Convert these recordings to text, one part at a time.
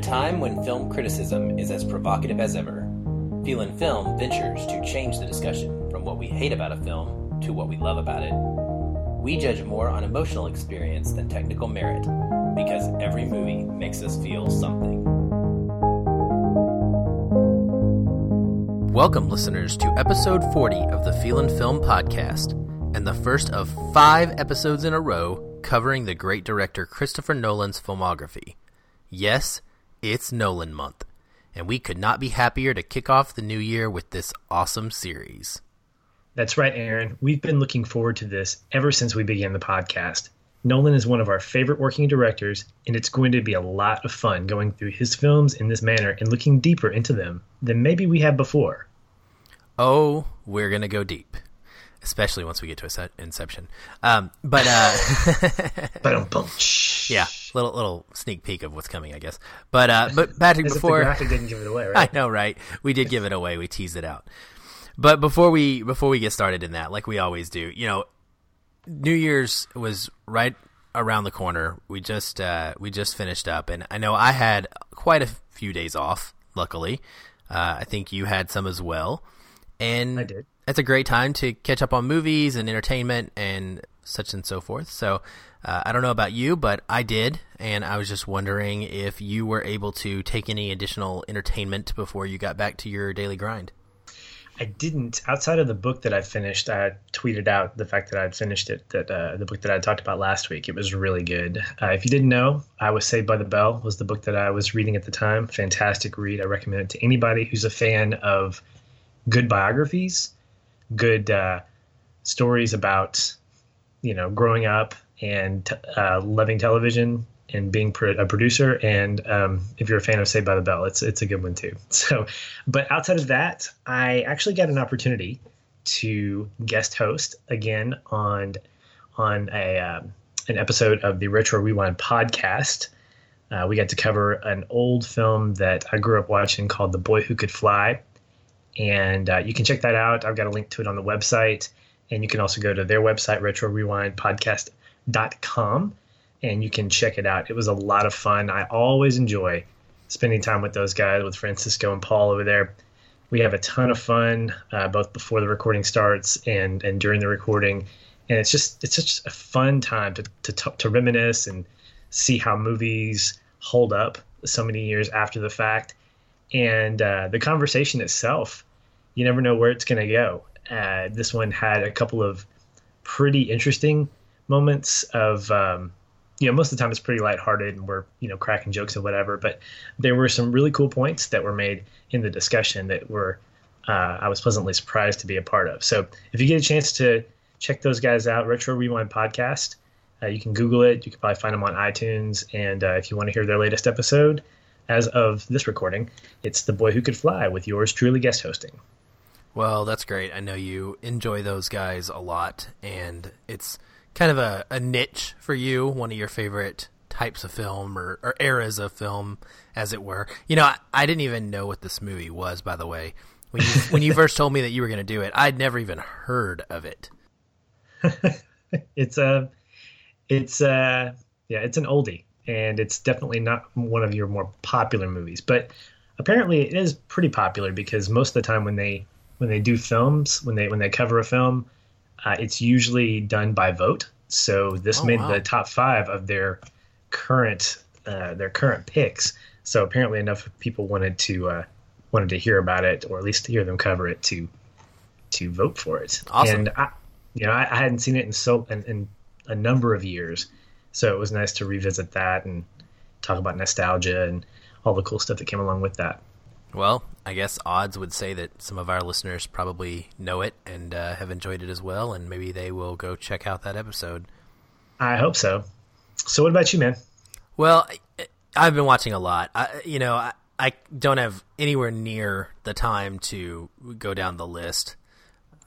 a time when film criticism is as provocative as ever, Feelin' Film ventures to change the discussion from what we hate about a film to what we love about it. We judge more on emotional experience than technical merit because every movie makes us feel something. Welcome, listeners, to episode 40 of the Feelin' Film podcast, and the first of five episodes in a row covering the great director Christopher Nolan's filmography. Yes, it's Nolan month, and we could not be happier to kick off the new year with this awesome series. That's right, Aaron. We've been looking forward to this ever since we began the podcast. Nolan is one of our favorite working directors, and it's going to be a lot of fun going through his films in this manner and looking deeper into them than maybe we have before. Oh, we're going to go deep especially once we get to a Inception. Um, but uh, yeah, little little sneak peek of what's coming, I guess. But uh, but Patrick, before graphic didn't give it away, right? I know, right? We did give it away. We teased it out. But before we before we get started in that, like we always do, you know, New Year's was right around the corner. We just uh, we just finished up, and I know I had quite a few days off. Luckily, uh, I think you had some as well. And I did it's a great time to catch up on movies and entertainment and such and so forth. So uh, I don't know about you, but I did, and I was just wondering if you were able to take any additional entertainment before you got back to your daily grind. I didn't. Outside of the book that I finished, I tweeted out the fact that I'd finished it. That uh, the book that I talked about last week, it was really good. Uh, if you didn't know, I was Saved by the Bell was the book that I was reading at the time. Fantastic read. I recommend it to anybody who's a fan of good biographies good uh, stories about you know growing up and uh, loving television and being a producer. And um, if you're a fan of Saved by the Bell, it's it's a good one too. So, but outside of that, I actually got an opportunity to guest host again on on a um, an episode of the Retro Rewind podcast. Uh, we got to cover an old film that I grew up watching called The Boy Who Could Fly and uh, you can check that out. I've got a link to it on the website, and you can also go to their website, retrorewindpodcast.com, and you can check it out. It was a lot of fun. I always enjoy spending time with those guys, with Francisco and Paul over there. We have a ton of fun uh, both before the recording starts and and during the recording, and it's just it's such a fun time to to, to reminisce and see how movies hold up so many years after the fact and uh, the conversation itself you never know where it's going to go. Uh, this one had a couple of pretty interesting moments of, um, you know, most of the time it's pretty lighthearted and we're, you know, cracking jokes and whatever. But there were some really cool points that were made in the discussion that were, uh, I was pleasantly surprised to be a part of. So if you get a chance to check those guys out, Retro Rewind Podcast, uh, you can Google it. You can probably find them on iTunes. And uh, if you want to hear their latest episode, as of this recording, it's The Boy Who Could Fly with yours truly guest hosting. Well, that's great. I know you enjoy those guys a lot, and it's kind of a, a niche for you, one of your favorite types of film or, or eras of film, as it were. You know, I, I, didn't even know what this movie was, by the way. When you, when you first told me that you were going to do it, I'd never even heard of it. it's a, it's a, yeah, it's an oldie, and it's definitely not one of your more popular movies, but apparently it is pretty popular because most of the time when they when they do films, when they when they cover a film, uh, it's usually done by vote. So this oh, made wow. the top five of their current uh, their current picks. So apparently enough people wanted to uh, wanted to hear about it, or at least hear them cover it to to vote for it. Awesome. And I, you know, I, I hadn't seen it in so in, in a number of years, so it was nice to revisit that and talk about nostalgia and all the cool stuff that came along with that. Well, I guess odds would say that some of our listeners probably know it and uh, have enjoyed it as well, and maybe they will go check out that episode. I hope so. So, what about you, man? Well, I've been watching a lot. I, you know, I, I don't have anywhere near the time to go down the list,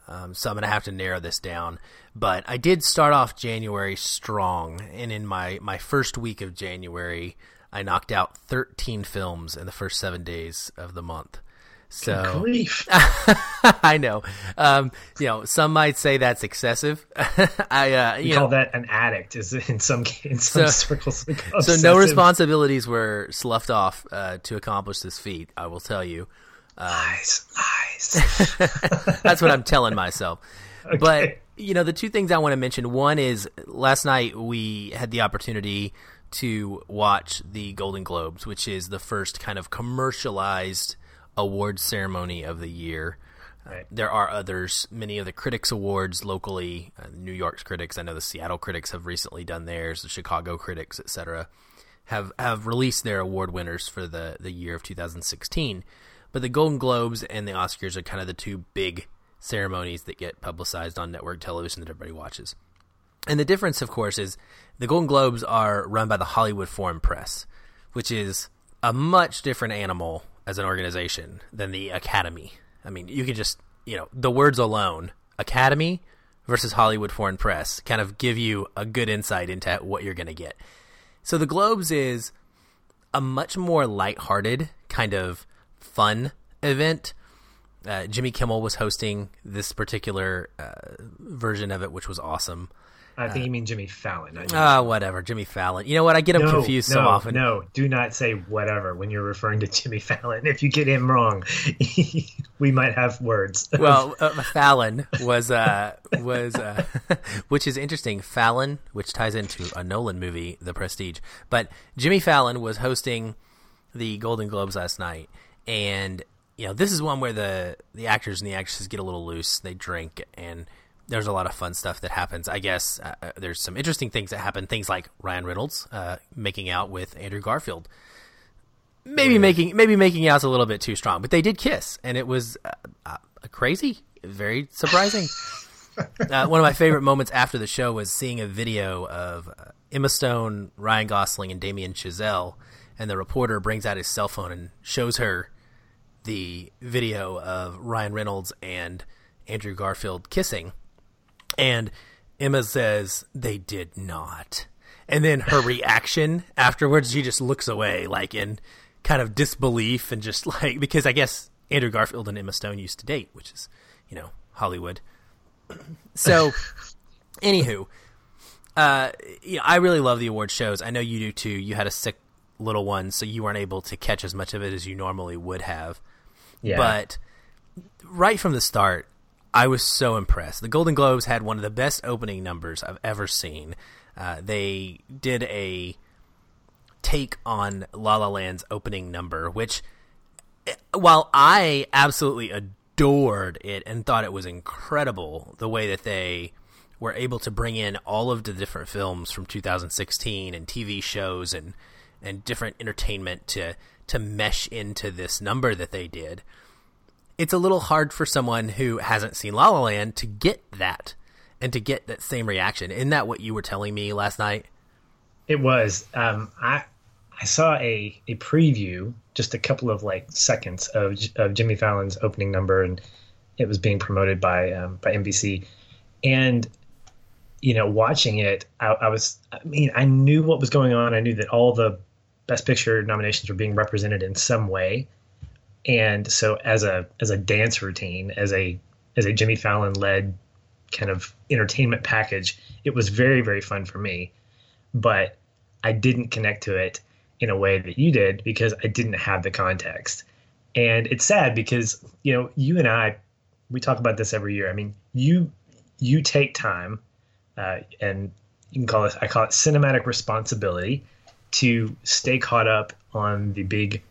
um, so I'm going to have to narrow this down. But I did start off January strong, and in my my first week of January. I knocked out 13 films in the first seven days of the month. So grief. I know. Um, you know, some might say that's excessive. I uh, you, you call know, that an addict is in some in some So- circles. so no responsibilities were sloughed off uh, to accomplish this feat. I will tell you. Lies, lies. That's what I'm telling myself. But you know, the two things I want to mention. One is last night we had the opportunity to watch the Golden Globes, which is the first kind of commercialized award ceremony of the year. Right. There are others. Many of the critics awards locally, uh, New York's critics. I know the Seattle critics have recently done theirs. The Chicago critics, etc., have have released their award winners for the the year of 2016. But the Golden Globes and the Oscars are kind of the two big ceremonies that get publicized on network television that everybody watches. And the difference, of course, is the Golden Globes are run by the Hollywood Foreign Press, which is a much different animal as an organization than the Academy. I mean, you can just, you know, the words alone, Academy versus Hollywood Foreign Press, kind of give you a good insight into what you're going to get. So the Globes is a much more lighthearted, kind of fun event. Uh, Jimmy Kimmel was hosting this particular uh, version of it, which was awesome. I think you mean Jimmy Fallon. Ah, whatever, Jimmy Fallon. You know what? I get him no, confused no, so often. No, do not say whatever when you're referring to Jimmy Fallon. If you get him wrong, we might have words. Well, uh, Fallon was uh, was uh, which is interesting. Fallon, which ties into a Nolan movie, The Prestige. But Jimmy Fallon was hosting the Golden Globes last night, and you know this is one where the the actors and the actresses get a little loose. They drink and. There's a lot of fun stuff that happens. I guess uh, uh, there's some interesting things that happen. Things like Ryan Reynolds uh, making out with Andrew Garfield. Maybe making maybe making out's a little bit too strong, but they did kiss, and it was uh, uh, crazy, very surprising. uh, one of my favorite moments after the show was seeing a video of uh, Emma Stone, Ryan Gosling, and Damien Chazelle, and the reporter brings out his cell phone and shows her the video of Ryan Reynolds and Andrew Garfield kissing, and Emma says they did not. And then her reaction afterwards, she just looks away, like in kind of disbelief and just like because I guess Andrew Garfield and Emma Stone used to date, which is, you know, Hollywood. So, anywho, uh, yeah, I really love the award shows. I know you do too. You had a sick little one, so you weren't able to catch as much of it as you normally would have. Yeah, But right from the start, I was so impressed. The Golden Globes had one of the best opening numbers I've ever seen. Uh, they did a take on La La Land's opening number, which, eh, while I absolutely adored it and thought it was incredible the way that they were able to bring in all of the different films from 2016 and TV shows and and different entertainment to to mesh into this number that they did it's a little hard for someone who hasn't seen La La Land to get that and to get that same reaction. Isn't that what you were telling me last night? it was. Um, I I saw a a preview, just a couple of like seconds of of Jimmy Fallon's opening number, and it was being promoted by um, by NBC, and you know, watching it, I, I was. I mean, I knew what was going on. I knew that all the Best Picture nominations were being represented in some way, and so as a as a dance routine, as a as a Jimmy Fallon led kind of entertainment package, it was very very fun for me, but I didn't connect to it in a way that you did because I didn't have the context, and it's sad because you know you and I we talk about this every year. I mean, you you take time, uh, and you can call it I call it cinematic responsibility to stay caught up on the big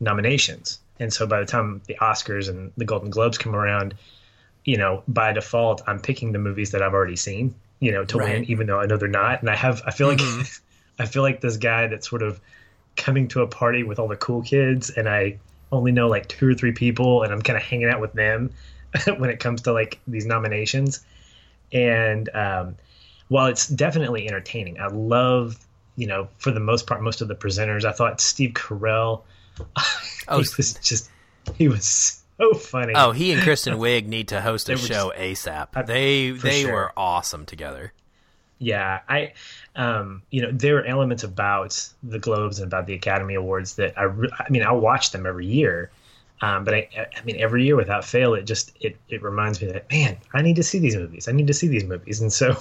nominations. And so by the time the Oscars and the Golden Globes come around, you know, by default, I'm picking the movies that I've already seen, you know, to Right. win, even though I know they're not. And I have, I feel like, I feel like this guy that's sort of coming to a party with all the cool kids, and I only know like two or three people, and I'm kind of hanging out with them when it comes to like these nominations. And um, while it's definitely entertaining, I love, you know, for the most part, most of the presenters. I thought Steve Carell, Oh, he was just, he was so funny. Oh, he and Kristen Wiig need to host a show ASAP. They they sure. were awesome together. Yeah, I, um, you know, there are elements about the Globes and about the Academy Awards that I, re- I mean, I watch them every year, Um, but I, I mean, every year without fail, it just it it reminds me that man, I need to see these movies. I need to see these movies, and so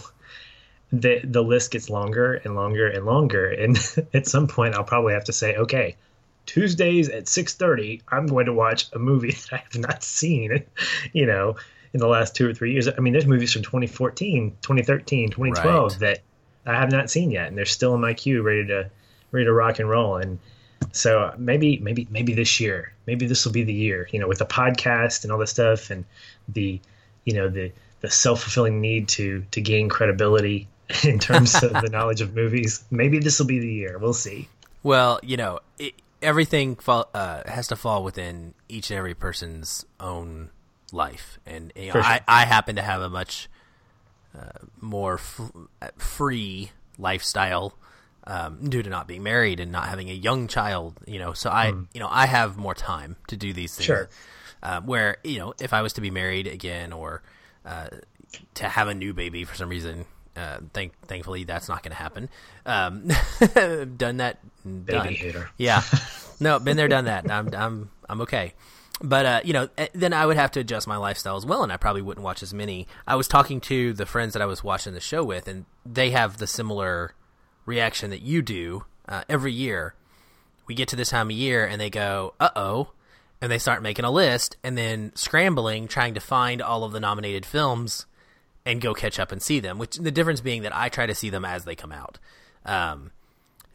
the the list gets longer and longer and longer. And at some point, I'll probably have to say, okay, Tuesdays at six thirty, I'm going to watch a movie that I have not seen. You know, in the last two or three years. I mean, there's movies from 2014, 2013, 2012 right. that I have not seen yet, and they're still in my queue, ready to ready to rock and roll. And so maybe maybe maybe this year, maybe this will be the year. You know, with the podcast and all this stuff, and the you know the the self fulfilling need to to gain credibility in terms of the knowledge of movies. Maybe this will be the year. We'll see. Well, you know, it, everything fall, uh, has to fall within each and every person's own life, and you know, sure. I, I happen to have a much uh, more f- free lifestyle um, due to not being married and not having a young child. You know, so I mm. you know I have more time to do these things. Sure. Uh, where you know if I was to be married again or uh, to have a new baby for some reason. Uh, thank, thankfully, that's not going to happen. Um, done that. Baby done. hater. Yeah, no, been there, done that. I'm, I'm, I'm okay but uh, you know, eh, then I would have to adjust my lifestyle as well, and I probably wouldn't watch as many. I was talking to the friends that I was watching the show with, and they have the similar reaction that you do uh, every year. We get to this time of year, and they go, "Uh oh," and they start making a list, and then scrambling, trying to find all of the nominated films and go catch up and see them. Which the difference being that I try to see them as they come out, um,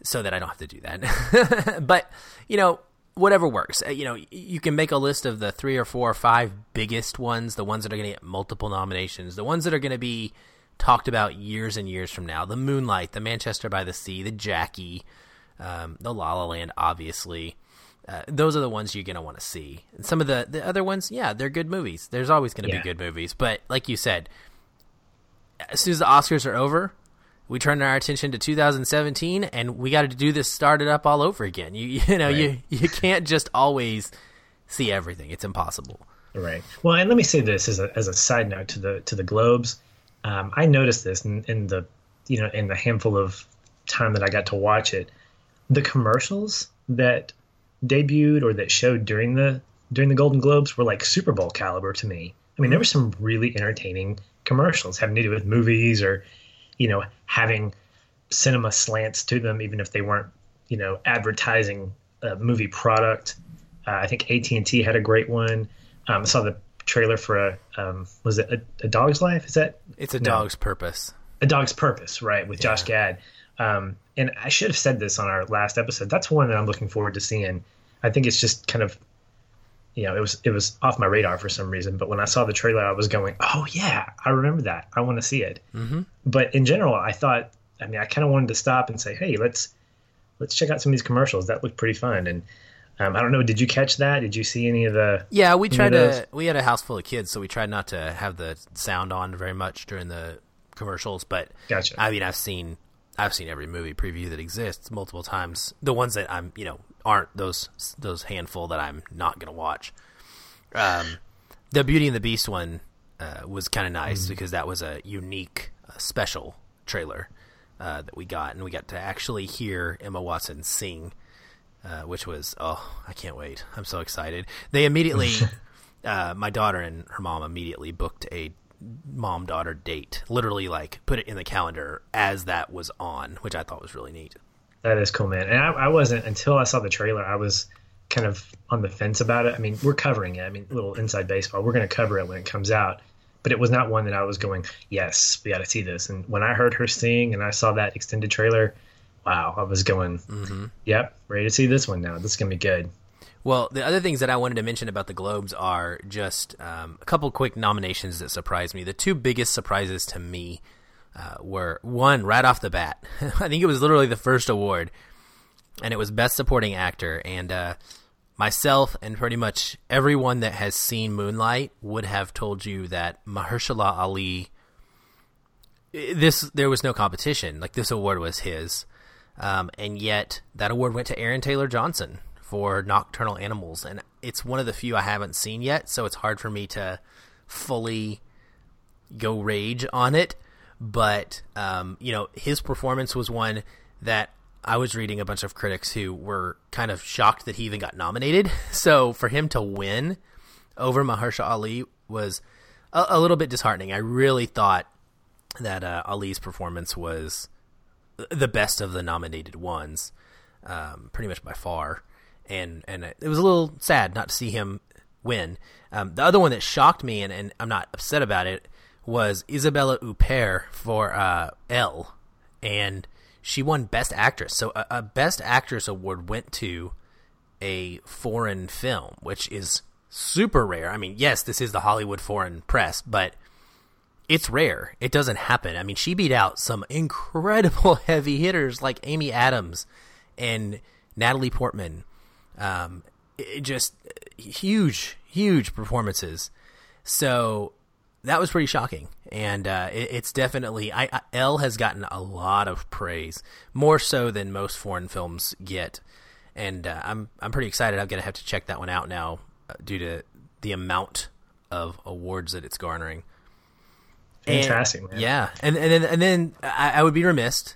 so that I don't have to do that. but you know, whatever works. Uh, you know, you can make a list of the three or four or five biggest ones, the ones that are going to get multiple nominations, the ones that are going to be talked about years and years from now. The Moonlight, the Manchester by the Sea, the Jackie, um, the La La Land, obviously. Uh, those are the ones you're going to want to see. And some of the, the other ones, yeah, they're good movies. There's always going to yeah. be good movies. But like you said, as soon as the Oscars are over, we turn our attention to 2017 and we got to do this start it up all over again. You you know right. you you can't just always see everything. It's impossible. Right. Well, and let me say this as a as a side note to the to the Globes. Um, I noticed this in, in the you know in the handful of time that I got to watch it. The commercials that debuted or that showed during the during the Golden Globes were like Super Bowl caliber to me. I mean, there were some really entertaining commercials having to do with movies or you know, having cinema slants to them, even if they weren't, you know, advertising a movie product. Uh, I think AT and T had a great one. Um, I saw the trailer for a um, was it a, a, Dog's Life? Is that? It's a no. Dog's Purpose. A Dog's Purpose, right? With yeah. Josh Gad. Um, and I should have said this on our last episode. That's one that I'm looking forward to seeing. I think it's just kind of you know, it was it was off my radar for some reason. But when I saw the trailer, I was going, "Oh yeah, I remember that. I want to see it." Mm-hmm. But in general, I thought, I mean, I kind of wanted to stop and say, "Hey, let's let's check out some of these commercials. That looked pretty fun." And um, I don't know, did you catch that? Did you see any of the? Yeah, we tried to. We had a house full of kids, so we tried not to have the sound on very much during the commercials. But gotcha. I mean, I've seen I've seen every movie preview that exists multiple times. The ones that I'm, you know, aren't those those handful that I'm not going to watch. Um, the Beauty and the Beast one uh, was kind of nice mm. because that was a unique, uh, special trailer uh, that we got, and we got to actually hear Emma Watson sing, uh, which was oh, I can't wait! I'm so excited. They immediately, uh, my daughter and her mom immediately booked a mom daughter date. Literally, like put it in the calendar as that was on, which I thought was really neat. That is cool, man. And I, I, wasn't until I saw the trailer. I was kind of on the fence about it. I mean, we're covering it. I mean, little inside baseball. We're going to cover it when it comes out. But it was not one that I was going, yes, we got to see this. And when I heard her sing and I saw that extended trailer, wow, I was going, mm-hmm. yep, ready to see this one now. This is going to be good. Well, the other things that I wanted to mention about the Globes are just um, a couple quick nominations that surprised me. The two biggest surprises to me uh, were won right off the bat. I think it was literally the first award, and it was Best Supporting Actor. And uh, myself and pretty much everyone that has seen Moonlight would have told you that Mahershala Ali. This there was no competition. Like this award was his, um, and yet that award went to Aaron Taylor Johnson for Nocturnal Animals, and it's one of the few I haven't seen yet. So it's hard for me to fully go rage on it but um, you know his performance was one that I was reading a bunch of critics who were kind of shocked that he even got nominated. So for him to win over Mahershala Ali was a, a little bit disheartening. I really thought that uh, Ali's performance was the best of the nominated ones, um, pretty much by far. And and it was a little sad not to see him win. Um, the other one that shocked me, and, and I'm not upset about it, was Isabella Huppert for uh, Elle, and she won Best Actress. So a, a Best Actress award went to a foreign film, which is super rare. I mean, yes, this is the Hollywood Foreign Press, but it's rare. It doesn't happen. I mean, she beat out some incredible heavy hitters like Amy Adams and Natalie Portman. Um, just huge, huge performances. So that was pretty shocking, and uh, it, it's definitely I, I, has gotten a lot of praise, more so than most foreign films get, and uh, I'm I'm pretty excited. I'm gonna have to check that one out now, uh, due to the amount of awards that it's garnering. Fantastic, and, man. Yeah, and and then and then I, I would be remiss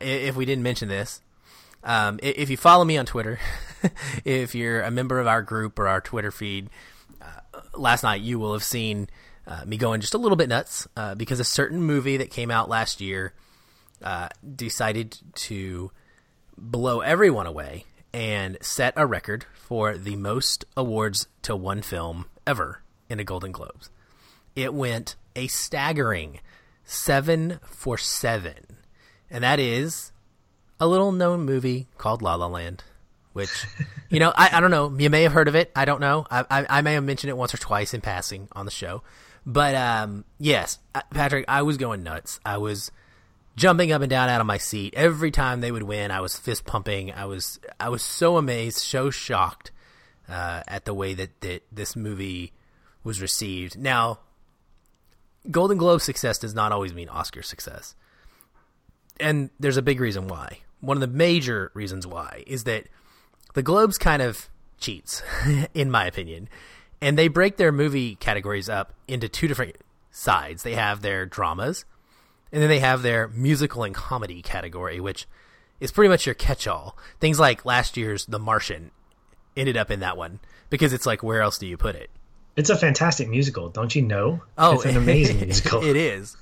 if we didn't mention this. Um, if you follow me on Twitter, if you're a member of our group or our Twitter feed, uh, last night you will have seen uh, me going just a little bit nuts uh, because a certain movie that came out last year uh, decided to blow everyone away and set a record for the most awards to one film ever in a Golden Globes. It went a staggering seven for seven, and that is a little known movie called La La Land, which, you know, I, I don't know. You may have heard of it. I don't know. I, I, I may have mentioned it once or twice in passing on the show. But um, yes, Patrick, I was going nuts. I was jumping up and down out of my seat every time they would win. I was fist pumping. I was I was so amazed, so shocked uh, at the way that, that this movie was received. Now, Golden Globe success does not always mean Oscar success, and there's a big reason why one of the major reasons why is that the Globes kind of cheats, in my opinion, and they break their movie categories up into two different sides. They have their dramas, and then they have their musical and comedy category, which is pretty much your catch-all. Things like last year's The Martian ended up in that one because it's like, where else do you put it? It's a fantastic musical, don't you know? Oh, it's an amazing musical. it is,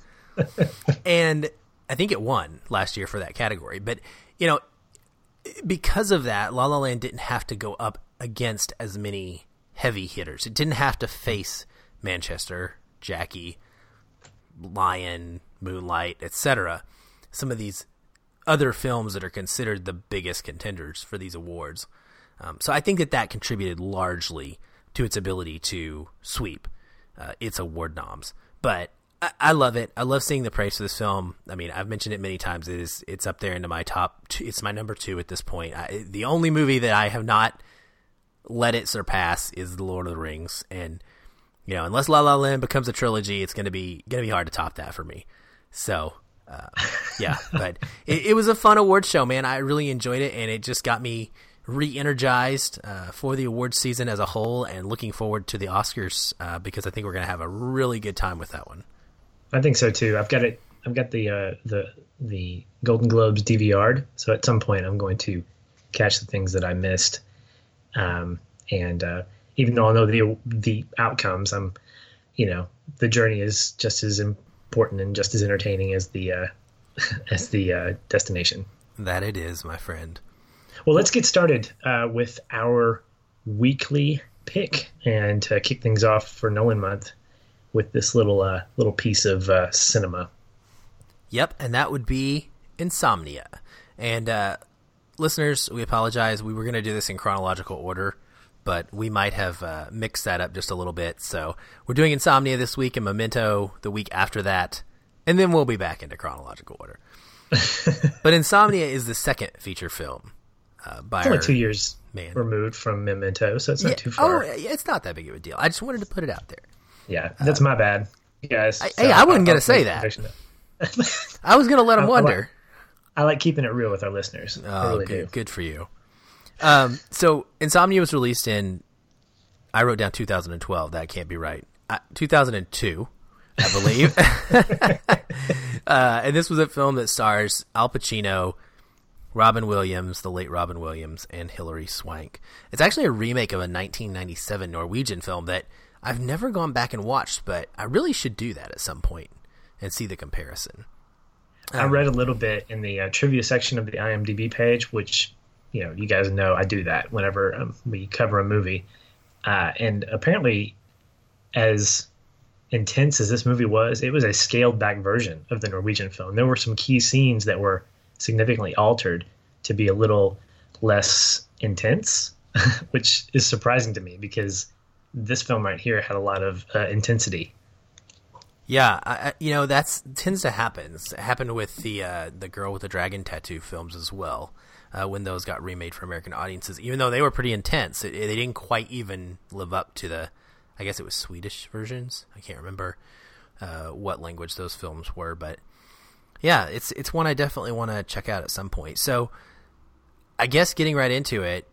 and I think it won last year for that category. But you know, because of that, La La Land didn't have to go up against as many heavy hitters. It didn't have to face Manchester, Jackie, Lion, Moonlight, etc. Some of these other films that are considered the biggest contenders for these awards. Um, so I think that that contributed largely to its ability to sweep uh, its award noms. But I, I, love it. I love seeing the praise for this film. I mean, I've mentioned it many times. It is it's up there into my top. Two, it's my number two at this point. I, the only movie that I have not let it surpass is The Lord of the Rings, and you know, unless La La Land becomes a trilogy, it's gonna be gonna be hard to top that for me. So. Uh, yeah, but it, it was a fun award show, man. I really enjoyed it, and it just got me re-energized uh, for the award season as a whole and looking forward to the oscars uh, because i think we're going to have a really good time with that one i think so too. I've got it i've got the uh, the the golden globes dvr'd so at some point i'm going to catch the things that i missed. Um, and uh, even though i know the the outcomes i'm you know the journey is just as important and just as entertaining as the uh, as the uh, destination. That it is my friend. Well, let's get started uh, with our weekly pick and to kick things off for Nolan month with this little uh, little piece of uh, cinema. Yep, and that would be Insomnia. And uh, listeners, we apologize. We were going to do this in chronological order, but we might have uh, mixed that up just a little bit. So we're doing Insomnia this week and Memento the week after that, and then we'll be back into chronological order. but Insomnia is the second feature film uh, by it's only two years man. removed from Memento, so it's not yeah. too far. Oh, it's not that big of a deal. I just wanted to put it out there. Yeah, that's uh, my bad, guys. I, so hey, I wasn't gonna say that. I was gonna let them wonder. I like, I like, keeping it real with our listeners. Oh, really good, good for you. Um, so Insomnia was released in. I wrote down 2012. That can't be right. Uh, 2002, I believe. uh, and this was a film that stars Al Pacino, Robin Williams, the late Robin Williams, and Hilary Swank. It's actually a remake of a 1997 Norwegian film that I've never gone back and watched, but I really should do that at some point and see the comparison. Um, I read a little bit in the uh, trivia section of the IMDb page, which you know you guys know I do that whenever um, we cover a movie, uh, and apparently, as intense as this movie was, it was a scaled back version of the Norwegian film. There were some key scenes that were significantly altered to be a little less intense, which is surprising to me because this film right here had a lot of uh, intensity. Yeah, I, you know that's tends to happen. It happened with the uh, the girl with the dragon tattoo films as well. Uh, when those got remade for American audiences, even though they were pretty intense, it, they didn't quite even live up to the, I guess it was Swedish versions. I can't remember uh, what language those films were, but yeah, it's it's one I definitely want to check out at some point. So, I guess getting right into it,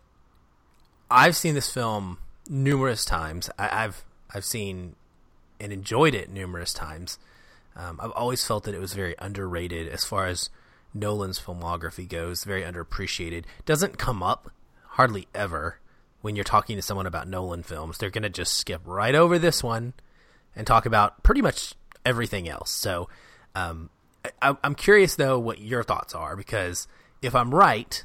I've seen this film numerous times. I, have I've seen and enjoyed it numerous times. Um, I've always felt that it was very underrated as far as Nolan's filmography goes. Very underappreciated. Doesn't come up hardly ever when you're talking to someone about Nolan films. They're gonna just skip right over this one and talk about pretty much everything else. So um, I, I'm curious though what your thoughts are because if I'm right,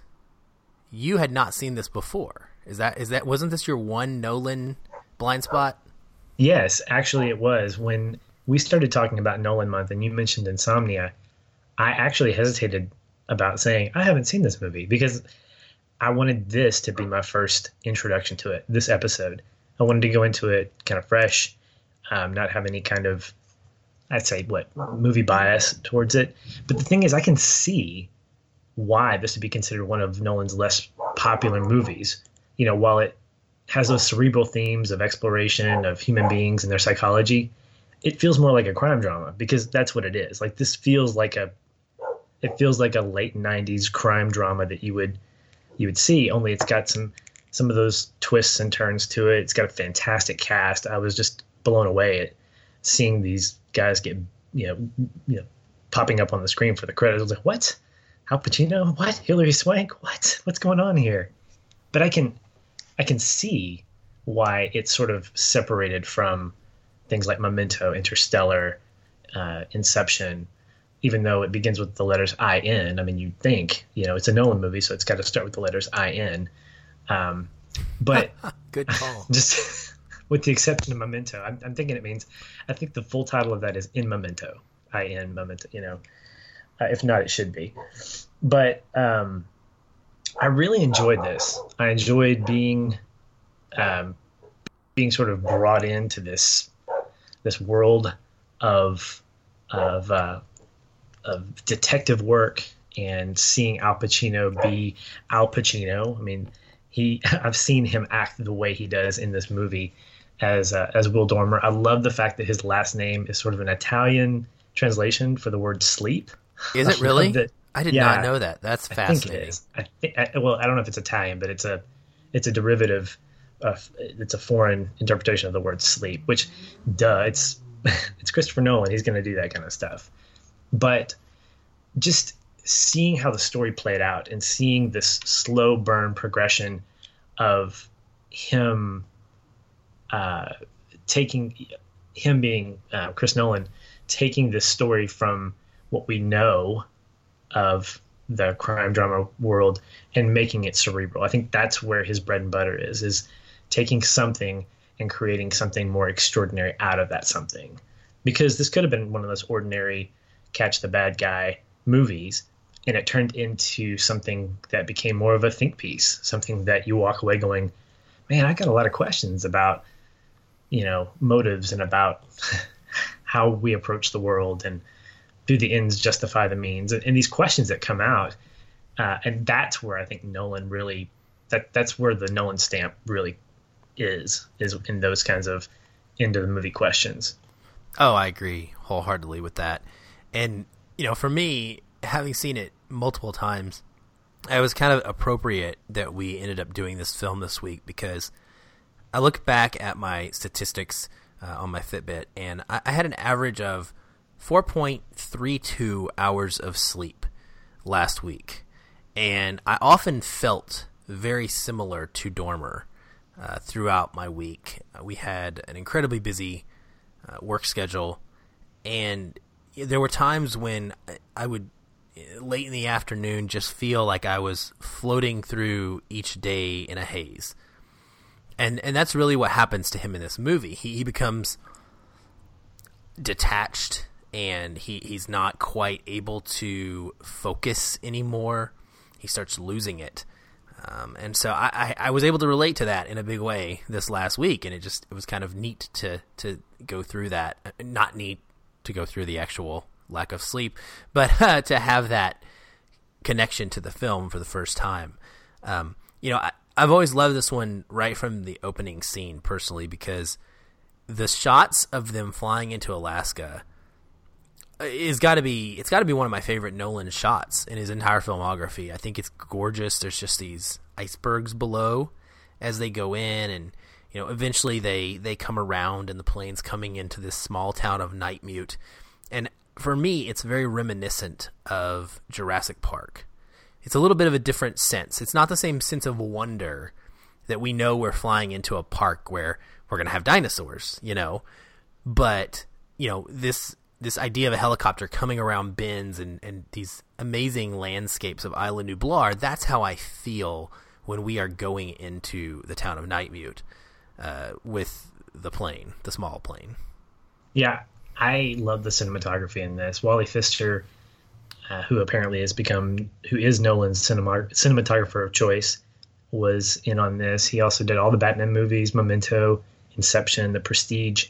you had not seen this before. Is that is that wasn't this your one Nolan blind spot? Yes, actually it was. When we started talking about Nolan month and you mentioned Insomnia, I actually hesitated about saying I haven't seen this movie because I wanted this to be my first introduction to it. This episode, I wanted to go into it kind of fresh, um, not have any kind of I'd say what movie bias towards it. But the thing is, I can see why this would be considered one of Nolan's less popular movies. You know, while it has those cerebral themes of exploration of human beings and their psychology, it feels more like a crime drama because that's what it is. Like this feels like a it feels like a late 90s crime drama that you would you would see only it's got some some of those twists and turns to it. It's got a fantastic cast. I was just blown away at seeing these guys get you know you know popping up on the screen for the credits. I was like, what? Al Pacino? What? Hilary Swank? What? What's going on here? But I can I can see why it's sort of separated from things like Memento, Interstellar, uh, Inception. Even though it begins with the letters I N, I mean, you'd think you know it's a Nolan movie, so it's got to start with the letters I N. Um, but good call. Just with the exception of Memento. I'm, I'm, thinking it means, I think the full title of that is In Memento, in Memento, you know. Uh, if not, it should be. But um, I really enjoyed this. I enjoyed being um, being sort of brought into this this world of of uh, of detective work and seeing Al Pacino be Al Pacino. I mean, he I've seen him act the way he does in this movie as uh, as Will Dormer. I love the fact that his last name is sort of an Italian translation for the word sleep. Is it really? That, I did yeah, not know that. That's fascinating. I think. I think, I, well, I don't know if it's Italian, but it's a it's a derivative. Of, it's a foreign interpretation of the word sleep. Which, duh, it's it's Christopher Nolan. He's going to do that kind of stuff. But just seeing how the story played out and seeing this slow burn progression of him uh, taking him being uh, Chris Nolan taking this story from what we know of the crime drama world and making it cerebral. I think that's where his bread and butter is is taking something and creating something more extraordinary out of that something. Because this could have been one of those ordinary catch the bad guy movies and it turned into something that became more of a think piece, something that you walk away going, "Man, I got a lot of questions about you know motives and about how we approach the world and do the ends justify the means and, and these questions that come out uh, and that's where I think Nolan really that that's where the Nolan stamp really is is in those kinds of end of the movie questions. Oh, I agree wholeheartedly with that. And you know, for me, having seen it multiple times, it was kind of appropriate that we ended up doing this film this week because I look back at my statistics uh, on my Fitbit, and I, I had an average of 4.32 hours of sleep last week. and I often felt very similar to Dormer uh, throughout my week. Uh, we had an incredibly busy uh, work schedule, and there were times when I would late in the afternoon just feel like I was floating through each day in a haze. And and that's really what happens to him in this movie. He he becomes detached and he, he's not quite able to focus anymore. He starts losing it. Um, and so I, I, I, was able to relate to that in a big way this last week, and it just it was kind of neat to to go through that. Not neat to go through the actual lack of sleep, but uh, to have that connection to the film for the first time. Um, you know, I, I've always loved this one right from the opening scene personally because the shots of them flying into Alaska is got to be it's got to be one of my favorite Nolan shots in his entire filmography. I think it's gorgeous. There's just these icebergs below as they go in and you know eventually they they come around and the plane's coming into this small town of Nightmute. And for me it's very reminiscent of Jurassic Park. It's a little bit of a different sense. It's not the same sense of wonder that we know we're flying into a park where we're going to have dinosaurs, you know. But, you know, this this idea of a helicopter coming around bends and, and these amazing landscapes of Isla Nublar, that's how I feel when we are going into the town of Nightmute uh, with the plane, the small plane. Yeah, I love the cinematography in this. Wally Pfister, uh, who apparently has become, who is Nolan's cinema, cinematographer of choice, was in on this. He also did all the Batman movies, Memento, Inception, The Prestige.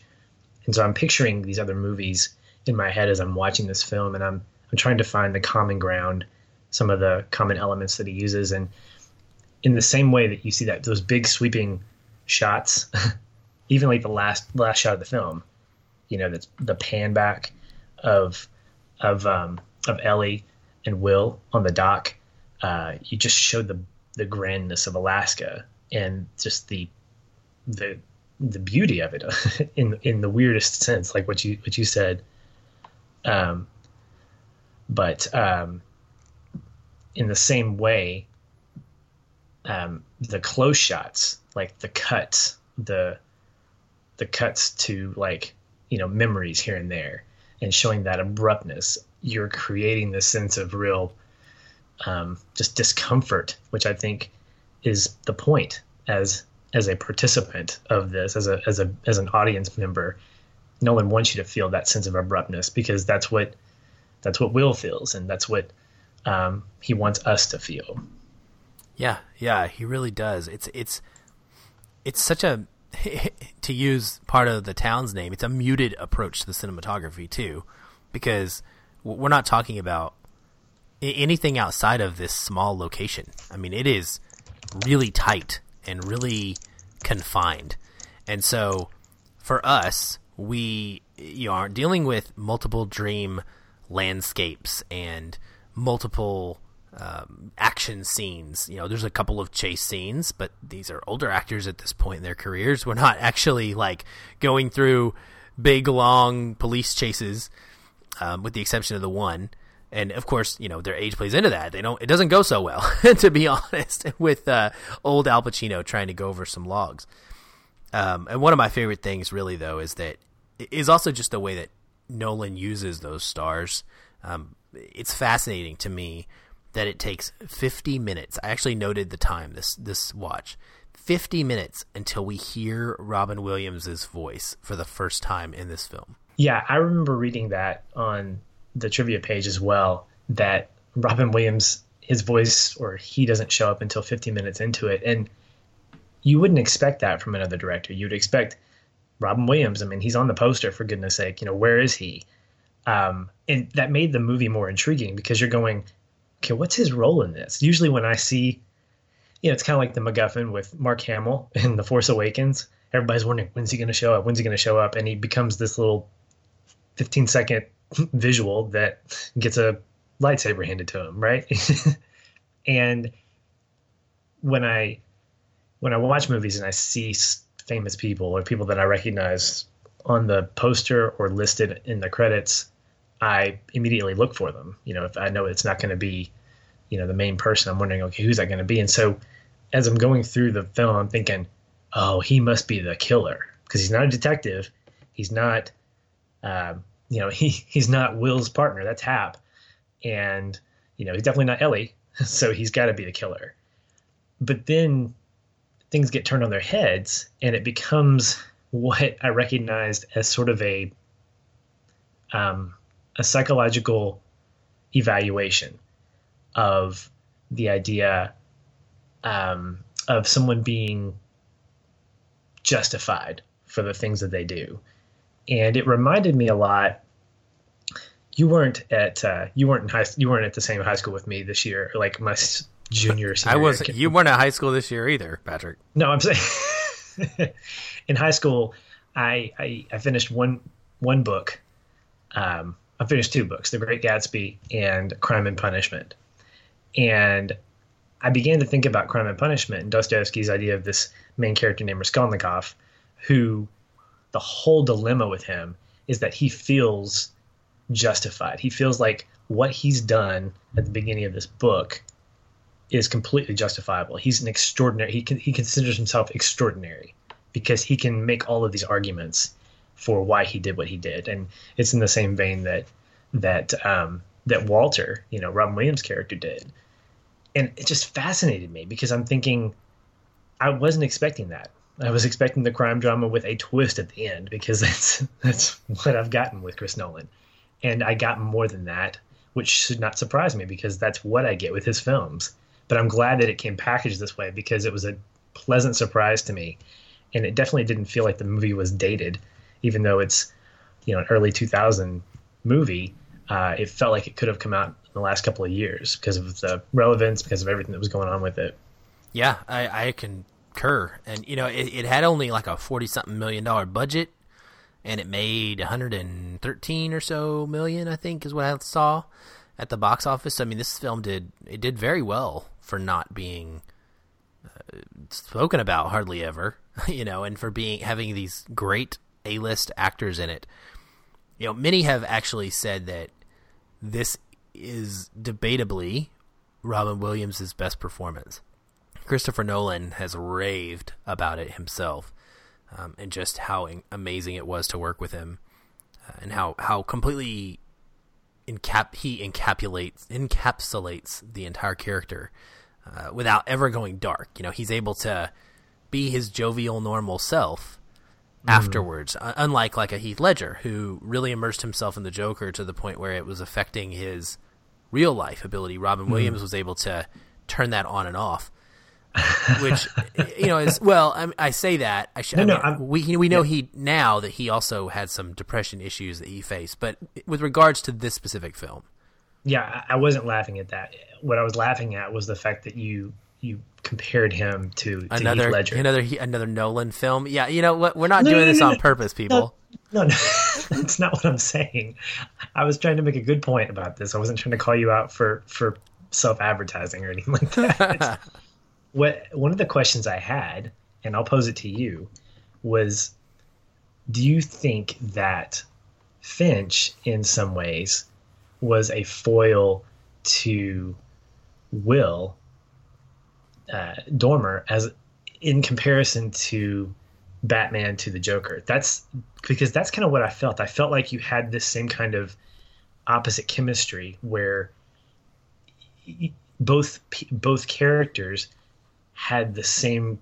And so I'm picturing these other movies in my head as I'm watching this film, and I'm I'm trying to find the common ground, some of the common elements that he uses, and in the same way that you see that those big sweeping shots, even like the last last shot of the film, you know, that's the pan back of of um, of Ellie and Will on the dock. Uh, you just showed the the grandness of Alaska and just the the the beauty of it in in the weirdest sense, like what you what you said. Um, but um, in the same way, um, the close shots, like the cuts, the the cuts to like you know memories here and there, and showing that abruptness, you're creating this sense of real um, just discomfort, which I think is the point as as a participant of this, as a as a as an audience member, Nolan wants you to feel that sense of abruptness because that's what that's what Will feels, and that's what um, he wants us to feel. Yeah, yeah, he really does. It's it's it's such a to use part of the town's name. It's a muted approach to the cinematography too, because we're not talking about anything outside of this small location. I mean, it is really tight and really confined, and so for us, we you know, are dealing with multiple dream landscapes and multiple um, action scenes. You know, there's a couple of chase scenes, but these are older actors at this point in their careers. We're not actually like going through big, long police chases, um, with the exception of the one. And of course, you know their age plays into that. They don't. It doesn't go so well, to be honest, with uh, old Al Pacino trying to go over some logs. Um, and one of my favorite things, really, though, is that is also just the way that Nolan uses those stars. Um, it's fascinating to me that it takes 50 minutes. I actually noted the time this this watch. 50 minutes until we hear Robin Williams's voice for the first time in this film. Yeah, I remember reading that on the trivia page as well that Robin Williams his voice or he doesn't show up until 50 minutes into it and you wouldn't expect that from another director. You'd expect Robin Williams. I mean, he's on the poster for goodness sake. You know, where is he? Um, and that made the movie more intriguing because you're going, okay, what's his role in this? Usually, when I see, you know, it's kind of like the MacGuffin with Mark Hamill in The Force Awakens. Everybody's wondering when's he going to show up? When's he going to show up? And he becomes this little 15 second visual that gets a lightsaber handed to him, right? and when I when I watch movies and I see famous people or people that I recognize on the poster or listed in the credits, I immediately look for them. You know, if I know it's not going to be, you know the main person. I'm wondering, okay, who's that going to be? And so as I'm going through the film, I'm thinking, oh, he must be the killer because he's not a detective. He's not, um, you know, he he's not Will's partner. That's Hap, and you know he's definitely not Ellie. So he's got to be the killer. But then things get turned on their heads, and it becomes what I recognized as sort of a um, a psychological evaluation of the idea um, of someone being justified for the things that they do, and it reminded me a lot. You weren't at uh, you weren't in high you weren't at the same high school with me this year, like my junior. I was. You weren't at high school this year either, Patrick. No, I'm saying in high school, I, I, I finished one one book. Um, I finished two books: The Great Gatsby and Crime and Punishment. And I began to think about Crime and Punishment and Dostoevsky's idea of this main character named Raskolnikov, who the whole dilemma with him is that he feels justified. He feels like what he's done at the beginning of this book is completely justifiable. He's an extraordinary. He can, he considers himself extraordinary because he can make all of these arguments for why he did what he did, and it's in the same vein that that um, that Walter, you know, Robin Williams' character did and it just fascinated me because I'm thinking I wasn't expecting that. I was expecting the crime drama with a twist at the end because that's that's what I've gotten with Chris Nolan, and I got more than that, which should not surprise me because that's what I get with his films. But I'm glad that it came packaged this way because it was a pleasant surprise to me, and it definitely didn't feel like the movie was dated, even though it's you know an early 2000 movie. Uh, it felt like it could have come out in the last couple of years because of the relevance, because of everything that was going on with it. Yeah, I, I concur. And, you know, it, it had only like a 40 something million dollar budget, and it made 113 or so million, I think, is what I saw at the box office. I mean, this film did, it did very well for not being uh, spoken about hardly ever, you know, and for being, having these great A list actors in it. You know, many have actually said that this is debatably Robin Williams' best performance. Christopher Nolan has raved about it himself, um, and just how amazing it was to work with him, uh, and how how completely encap he encapsulates encapsulates the entire character uh, without ever going dark. You know, he's able to be his jovial, normal self mm. afterwards. Uh, unlike like a Heath Ledger, who really immersed himself in the Joker to the point where it was affecting his real life ability. Robin mm. Williams was able to turn that on and off. Which you know is well. I, I say that I should. No, I mean, no, we we know yeah. he now that he also had some depression issues that he faced, but with regards to this specific film, yeah, I wasn't laughing at that. What I was laughing at was the fact that you you compared him to, to another Heath Ledger. another another Nolan film. Yeah, you know what? We're not no, doing this on purpose, people. No, no, that's not what I'm saying. I was trying to make a good point about this. I wasn't trying to call you out for for self advertising or anything like that. what one of the questions I had, and I'll pose it to you, was, do you think that Finch, in some ways, was a foil to Will uh, Dormer as in comparison to Batman to the Joker. That's because that's kind of what I felt. I felt like you had this same kind of opposite chemistry where both both characters had the same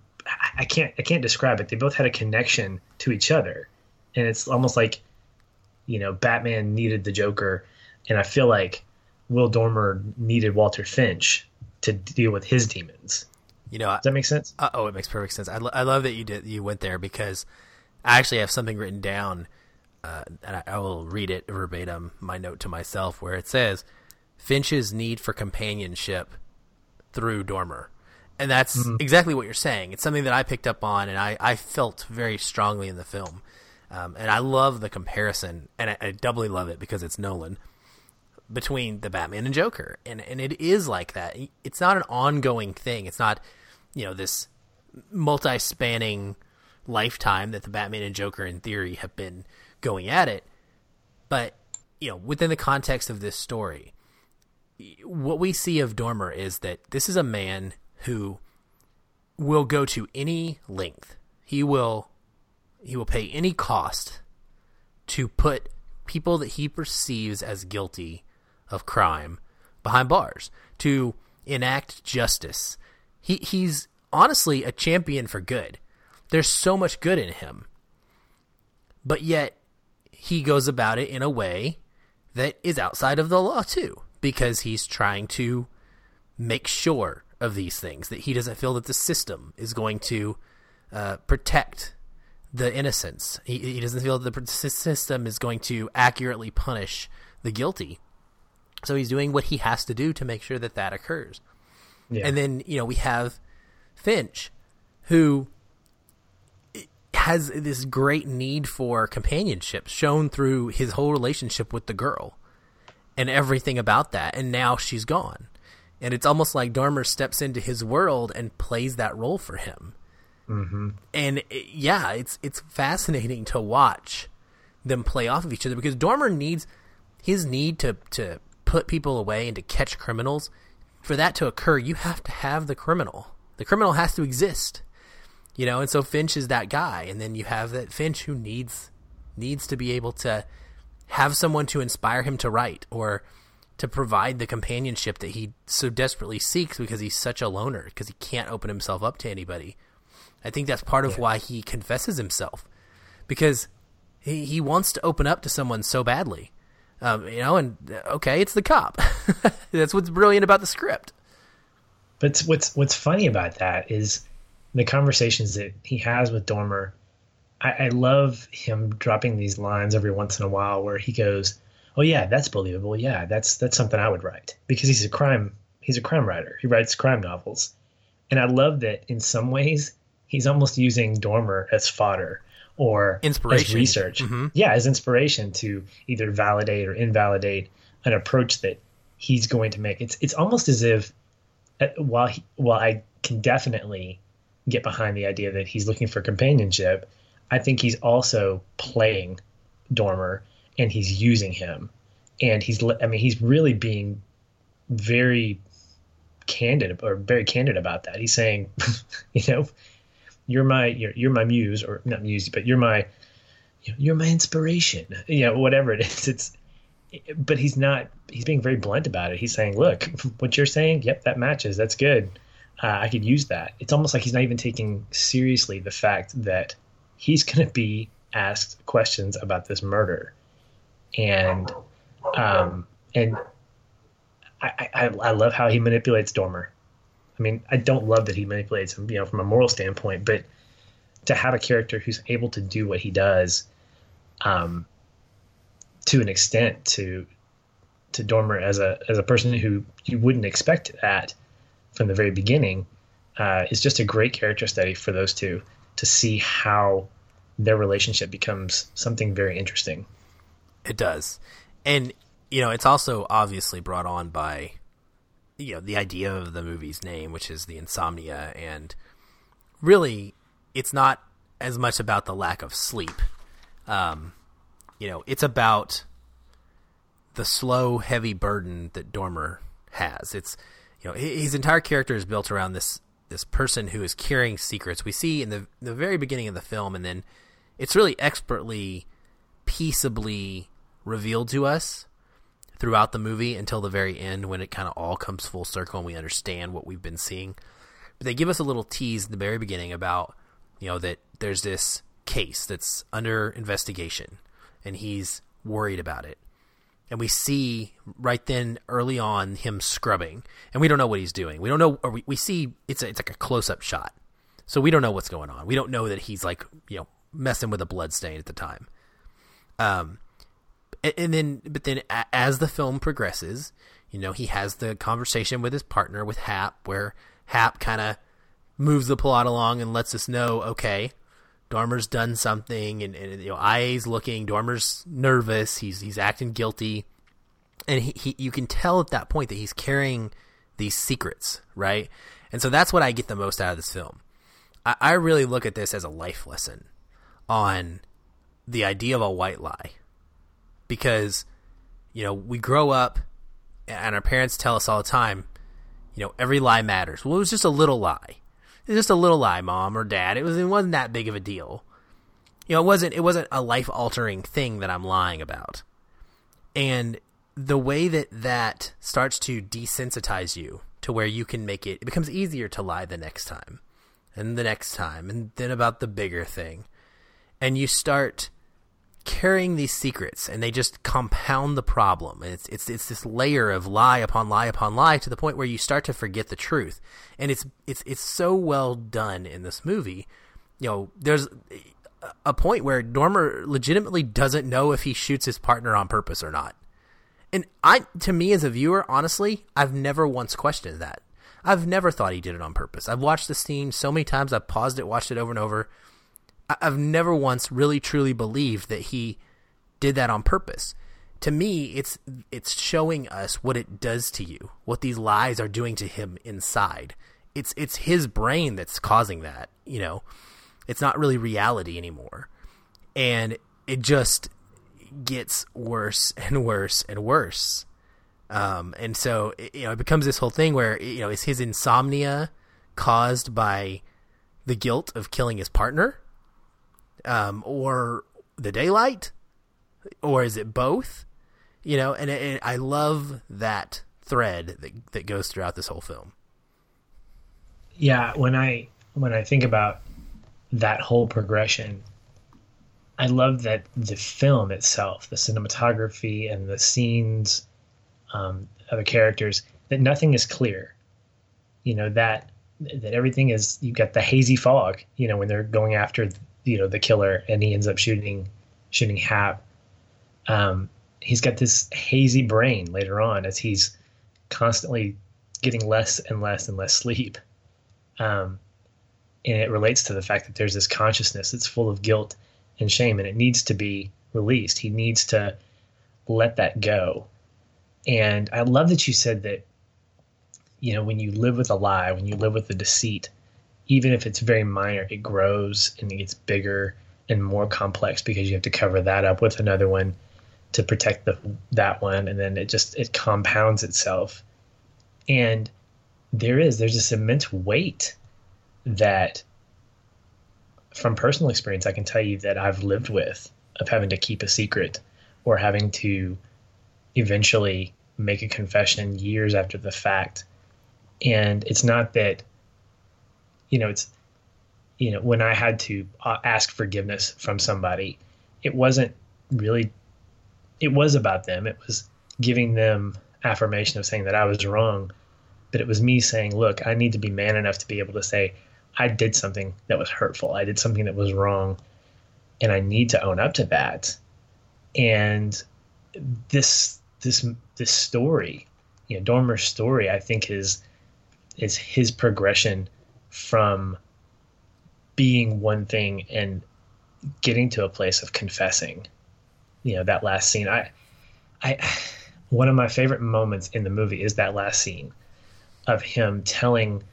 I can't I can't describe it. They both had a connection to each other. And it's almost like you know, Batman needed the Joker and I feel like Will Dormer needed Walter Finch to deal with his demons. You know, does that make sense? Uh, oh, it makes perfect sense. I, lo- I love that you did you went there because I actually have something written down, uh, and I, I, will read it verbatim. My note to myself where it says Finch's need for companionship through Dormer, and that's mm-hmm. exactly what you're saying. It's something that I picked up on, and I, I felt very strongly in the film. Um, and I love the comparison, and I, I doubly love it because it's Nolan between the Batman and Joker, and and it is like that. It's not an ongoing thing. It's not you know this multi-spanning lifetime that the Batman and Joker in theory have been going at it. But you know, within the context of this story, what we see of Dormer is that this is a man who will go to any length. He will he will pay any cost to put people that he perceives as guilty of crime behind bars to enact justice. He he's honestly a champion for good. There's so much good in him. But yet he goes about it in a way that is outside of the law too because he's trying to make sure of these things that he doesn't feel that the system is going to uh, protect the innocents. He, he doesn't feel that the system is going to accurately punish the guilty. So he's doing what he has to do to make sure that that occurs. Yeah. And then, you know, we have Finch, who has this great need for companionship shown through his whole relationship with the girl and everything about that. And now she's gone. And it's almost like Dormer steps into his world and plays that role for him. Mm-hmm. And it, yeah, it's it's fascinating to watch them play off of each other because Dormer needs his need to to put people away and to catch criminals. For that to occur, you have to have the criminal. The criminal has to exist, you know. And so Finch is that guy, and then you have that Finch who needs needs to be able to have someone to inspire him to write or to provide the companionship that he so desperately seeks because he's such a loner because he can't open himself up to anybody. I think that's part of yeah. why he confesses himself because he, he wants to open up to someone so badly. Um, you know, and okay, it's the cop. that's what's brilliant about the script. But what's what's funny about that is the conversations that he has with Dormer I, I love him dropping these lines every once in a while where he goes, "Oh yeah, that's believable. Yeah, that's that's something I would write." Because he's a crime he's a crime writer. He writes crime novels. And I love that in some ways he's almost using Dormer as fodder or inspiration. as research. Mm-hmm. Yeah, as inspiration to either validate or invalidate an approach that he's going to make. It's it's almost as if uh, while he, while I can definitely get behind the idea that he's looking for companionship, I think he's also playing Dormer and he's using him. And he's, I mean, he's really being very candid or very candid about that. He's saying, you know, you're my, you're, you're my muse or not muse, but you're my, you're my inspiration, you know, whatever it is. It's, but he's not, he's being very blunt about it. He's saying, look, what you're saying, yep, that matches. That's good. Uh, I could use that. It's almost like he's not even taking seriously the fact that he's going to be asked questions about this murder, and um, and I, I I love how he manipulates Dormer. I mean, I don't love that he manipulates him, you know, from a moral standpoint, but to have a character who's able to do what he does, um, to an extent, to to Dormer as a as a person who you wouldn't expect that from the very beginning, uh, is just a great character study for those two to see how their relationship becomes something very interesting. It does. And you know, it's also obviously brought on by you know, the idea of the movie's name, which is the insomnia and really it's not as much about the lack of sleep. Um, you know, it's about the slow, heavy burden that Dormer has. It's you know, his entire character is built around this this person who is carrying secrets. We see in the the very beginning of the film, and then it's really expertly, peaceably revealed to us throughout the movie until the very end when it kind of all comes full circle and we understand what we've been seeing. But they give us a little tease in the very beginning about you know that there's this case that's under investigation and he's worried about it. And we see right then early on him scrubbing and we don't know what he's doing. We don't know we, we see it's a, it's like a close-up shot. So we don't know what's going on. We don't know that he's like you know messing with a blood stain at the time. Um and, then but then as the film progresses you know he has the conversation with his partner with hap where hap kind of moves the plot along and lets us know okay Dormer's done something, and, and you know, IA's looking. Dormer's nervous. He's he's acting guilty, and he, he you can tell at that point that he's carrying these secrets, right? And so that's what I get the most out of this film. I, I really look at this as a life lesson on the idea of a white lie, because you know we grow up and our parents tell us all the time, you know, every lie matters. Well, it was just a little lie. Just a little lie, mom or dad. It was it wasn't that big of a deal. You know, it wasn't it wasn't a life altering thing that I'm lying about. And the way that that starts to desensitize you to where you can make it it becomes easier to lie the next time and the next time and then about the bigger thing. And you start carrying these secrets and they just compound the problem. It's it's it's this layer of lie upon lie upon lie to the point where you start to forget the truth. And it's it's it's so well done in this movie. You know there's a point where Dormer legitimately doesn't know if he shoots his partner on purpose or not. And I to me as a viewer honestly I've never once questioned that. I've never thought he did it on purpose. I've watched the scene so many times I've paused it watched it over and over I've never once really truly believed that he did that on purpose. To me, it's it's showing us what it does to you, what these lies are doing to him inside. It's it's his brain that's causing that, you know. It's not really reality anymore. And it just gets worse and worse and worse. Um, and so it, you know, it becomes this whole thing where you know, is his insomnia caused by the guilt of killing his partner? Um, or the daylight, or is it both? You know, and, and I love that thread that that goes throughout this whole film. Yeah, when I when I think about that whole progression, I love that the film itself, the cinematography and the scenes um, of the characters, that nothing is clear. You know that that everything is You've got the hazy fog. You know when they're going after you know the killer, and he ends up shooting shooting Hap. Um, he's got this hazy brain later on as he's constantly getting less and less and less sleep. Um, and it relates to the fact that there's this consciousness that's full of guilt and shame, and it needs to be released. He needs to let that go. And I love that you said that, you know, when you live with a lie, when you live with the deceit, even if it's very minor, it grows and it gets bigger and more complex because you have to cover that up with another one to protect the that one, and then it just it compounds itself. And there is there's this immense weight that from personal experience I can tell you that I've lived with of having to keep a secret or having to eventually make a confession years after the fact. And it's not that you know, it's, you know, when I had to uh, ask forgiveness from somebody, it wasn't really, it was about them. It was giving them affirmation of saying that I was wrong. But it was me saying, look, I need to be man enough to be able to say, I did something that was hurtful. I did something that was wrong. And I need to own up to that. And this, this, this story, you know, Dormer's story, I think is, is his progression from being one thing and getting to a place of confessing. You know, that last scene. I I one of my favorite moments in the movie is that last scene of him telling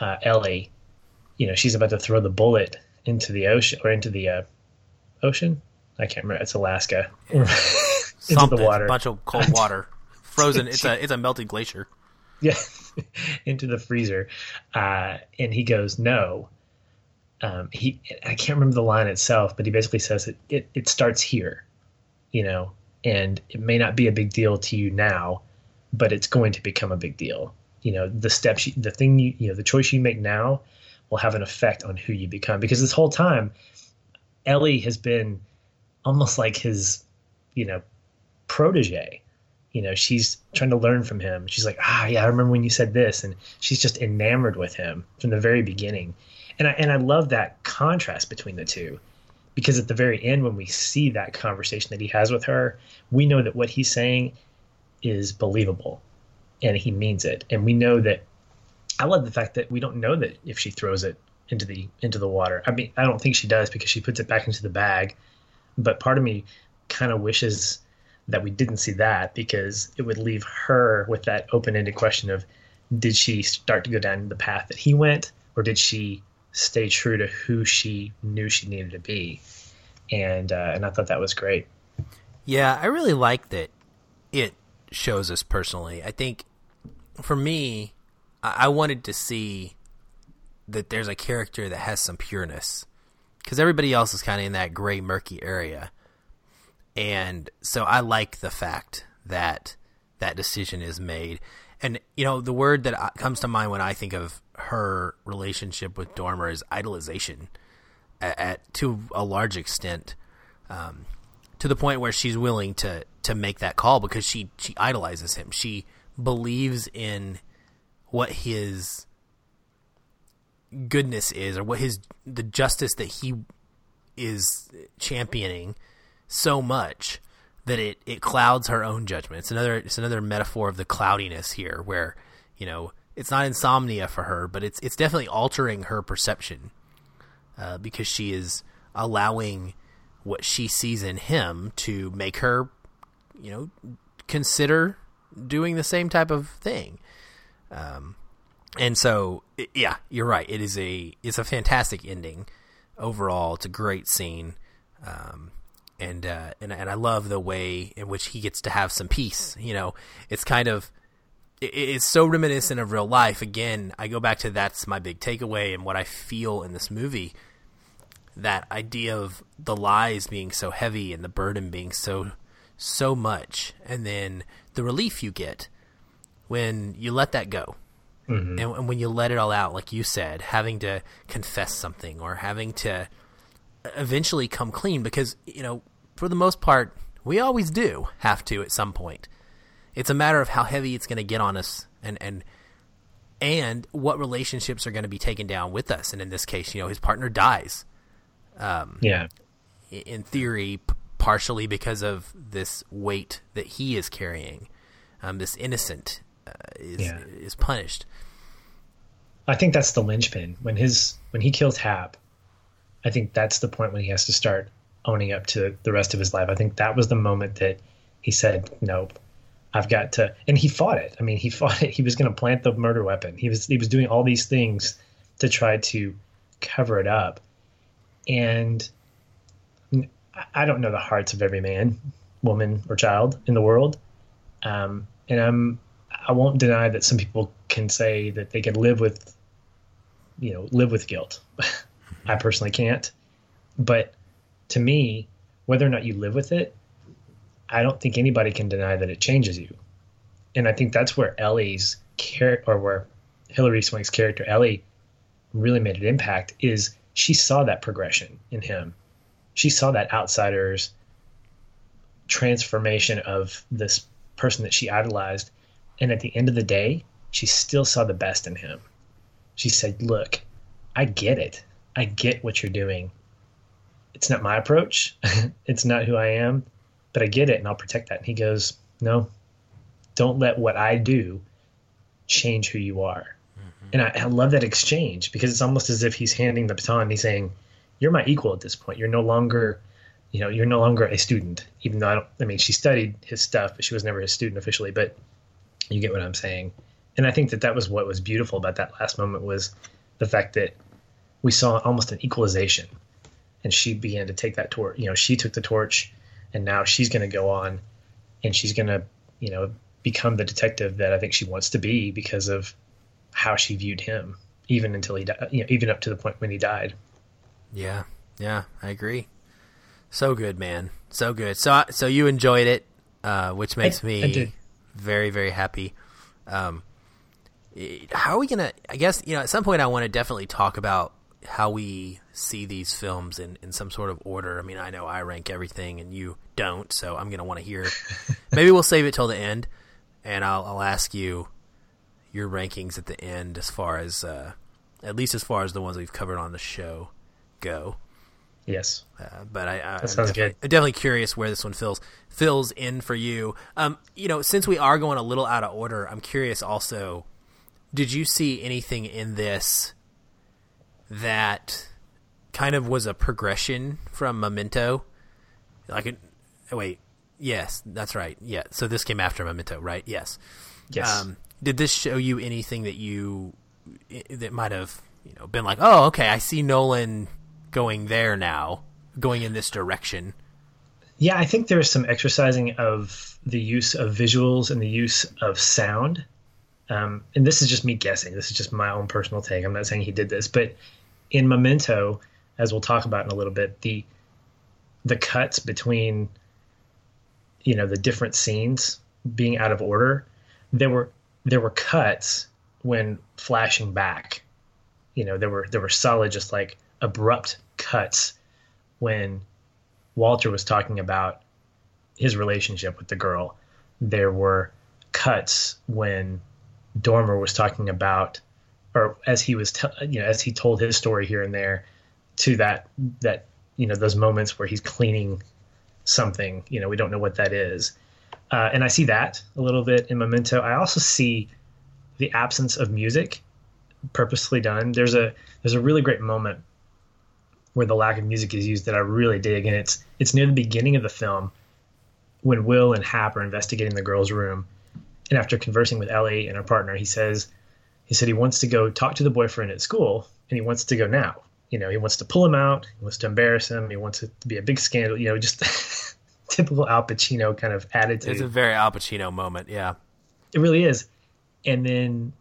uh, Ellie, you know, she's about to throw the bullet into the ocean or into the uh, ocean. I can't remember. It's Alaska. into Something, the water. A bunch of cold water, frozen. It's a it's a melted glacier. Yeah. into the freezer, uh, and he goes no. Um, he I can't remember the line itself, but he basically says it, it it starts here, you know, and it may not be a big deal to you now, but it's going to become a big deal. You know, the steps, the thing you, you know, the choice you make now will have an effect on who you become. Because this whole time, Ellie has been almost like his, you know, protege you know she's trying to learn from him. She's like ah yeah i remember when you said this and she's just enamored with him from the very beginning. And i and i love that contrast between the two because at the very end when we see that conversation that he has with her we know that what he's saying is believable and he means it. And we know that i love the fact that we don't know that if she throws it into the into the water. I mean i don't think she does because she puts it back into the bag. But part of me kind of wishes that we didn't see that because it would leave her with that open-ended question of did she start to go down the path that he went or did she stay true to who she knew she needed to be and uh, and I thought that was great yeah I really like that it shows us personally. I think for me, I, I wanted to see that there's a character that has some pureness because everybody else is kind of in that gray, murky area. And so I like the fact that that decision is made. And, you know, the word that comes to mind when I think of her relationship with Dormer is idolization at, at to a large extent. Um, to the point where she's willing to to make that call because she she idolizes him. She believes in what his goodness is or what his the justice that he is championing so much that it, it clouds her own judgment. It's another it's another metaphor of the cloudiness here where, you know, it's not insomnia for her, but it's it's definitely altering her perception. Uh, because she is allowing what she sees in him to make her, you know, consider doing the same type of thing. Um, and so yeah, you're right. It is a it's a fantastic ending overall. It's a great scene, um, and uh, and and I love the way in which he gets to have some peace. You know, it's kind of it's so reminiscent of real life. Again, I go back to that's my big takeaway and what I feel in this movie. That idea of the lies being so heavy and the burden being so so much, and then the relief you get when you let that go Mm-hmm. And, and when you let it all out, like you said, having to confess something or having to eventually come clean, because, you know, for the most part, we always do have to at some point. It's a matter of how heavy it's going to get on us and, and, and what relationships are going to be taken down with us. And in this case, you know, his partner dies. Um, yeah. In theory, p- partially because of this weight that he is carrying, um, this innocent uh, is yeah. is punished. I think that's the linchpin when his when he kills Hap. I think that's the point when he has to start owning up to the rest of his life. I think that was the moment that he said, "Nope, I've got to." And he fought it. I mean, he fought it. He was going to plant the murder weapon. He was he was doing all these things to try to cover it up. And I don't know the hearts of every man, woman, or child in the world. Um, and I'm I won't deny that some people can say that they can live with, you know, live with guilt. I personally can't. But to me, whether or not you live with it, I don't think anybody can deny that it changes you. And I think that's where Ellie's character, or where Hilary Swank's character Ellie really made an impact is she saw that progression in him. She saw that outsider's transformation of this person that she idolized and at the end of the day, she still saw the best in him. She said, Look, I get it. I get what you're doing. It's not my approach, it's not who I am, but I get it and I'll protect that. And he goes, No, don't let what I do change who you are. Mm-hmm. And I, I, love that exchange because it's almost as if he's handing the baton. He's saying, You're my equal at this point. You're no longer. You know, you're no longer a student, even though I don't. I mean, she studied his stuff, but she was never a student officially. But you get what I'm saying? And I think that that was what was beautiful about that last moment was the fact that we saw almost an equalization, and she began to take that torch. You know, she took the torch, and now she's going to go on, and she's going to, you know, become the detective that I think she wants to be because of how she viewed him, even until he died. You know, even up to the point when he died. Yeah, yeah, I agree. So good, man. So good. So, so you enjoyed it, uh, which makes I, me I very very happy. Um, how are we gonna? I guess you know at some point I want to definitely talk about how we see these films in, in some sort of order. I mean, I know I rank everything and you don't, so I'm gonna want to hear. Maybe we'll save it till the end, and I'll I'll ask you your rankings at the end as far as uh, at least as far as the ones we've covered on the show go. Yes, uh, but I, I that sounds I'm good. I'm definitely curious where this one fills fills in for you. Um, you know, since we are going a little out of order, I'm curious. Also, did you see anything in this that kind of was a progression from Memento? Like, wait, yes, that's right. Yeah, so this came after Memento, right? Yes. Yes. Um, did this show you anything that you that might have you know been like, oh, okay, I see Nolan going there now, going in this direction. Yeah, I think there's some exercising of the use of visuals and the use of sound. Um, and this is just me guessing. This is just my own personal take. I'm not saying he did this, but in Memento, as we'll talk about in a little bit, the the cuts between you know the different scenes being out of order, there were there were cuts when flashing back. You know, there were there were solid, just like abrupt cuts when Walter was talking about his relationship with the girl. There were cuts when Dormer was talking about, or as he was, you know, as he told his story here and there, to that that you know those moments where he's cleaning something. You know, we don't know what that is, uh, and I see that a little bit in Memento. I also see the absence of music purposely done. There's a there's a really great moment where the lack of music is used that I really dig, and it's it's near the beginning of the film when Will and Hap are investigating the girl's room, and after conversing with Ellie and her partner, he says he said he wants to go talk to the boyfriend at school, and he wants to go now. You know, he wants to pull him out, he wants to embarrass him, he wants it to be a big scandal. You know, just typical Al Pacino kind of attitude. It's a very Al Pacino moment, yeah. It really is. And then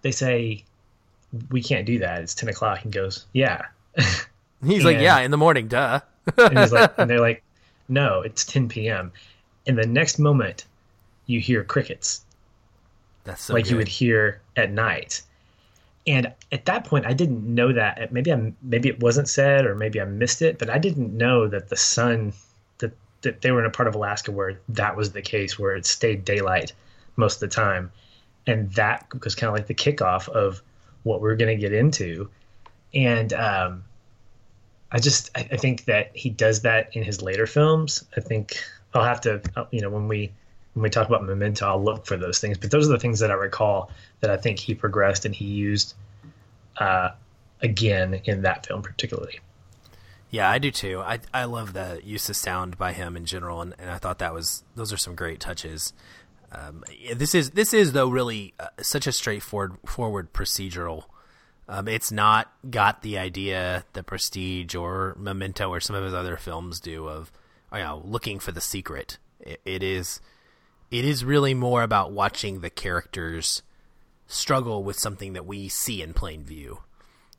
they say, "We can't do that. It's ten o'clock." He goes, "Yeah." He's like, "Yeah, in the morning, duh." and he's like, and they're like, "No, it's 10 p.m." And the next moment, you hear crickets, That's so like you would hear at night. And at that point, I didn't know that. Maybe I maybe it wasn't said, or maybe I missed it. But I didn't know that the sun that that they were in a part of Alaska where that was the case, where it stayed daylight most of the time, and that was kind of like the kickoff of what we're going to get into. And um, I just I, I think that he does that in his later films. I think I'll have to uh, you know when we when we talk about Memento, I'll look for those things. But those are the things that I recall that I think he progressed and he used uh, again in that film particularly. Yeah, I do too. I I love the use of sound by him in general, and, and I thought that was those are some great touches. Um, this is this is though really uh, such a straightforward forward procedural. Um, it's not got the idea the Prestige or Memento or some of his other films do of you know looking for the secret. It, it is it is really more about watching the characters struggle with something that we see in plain view.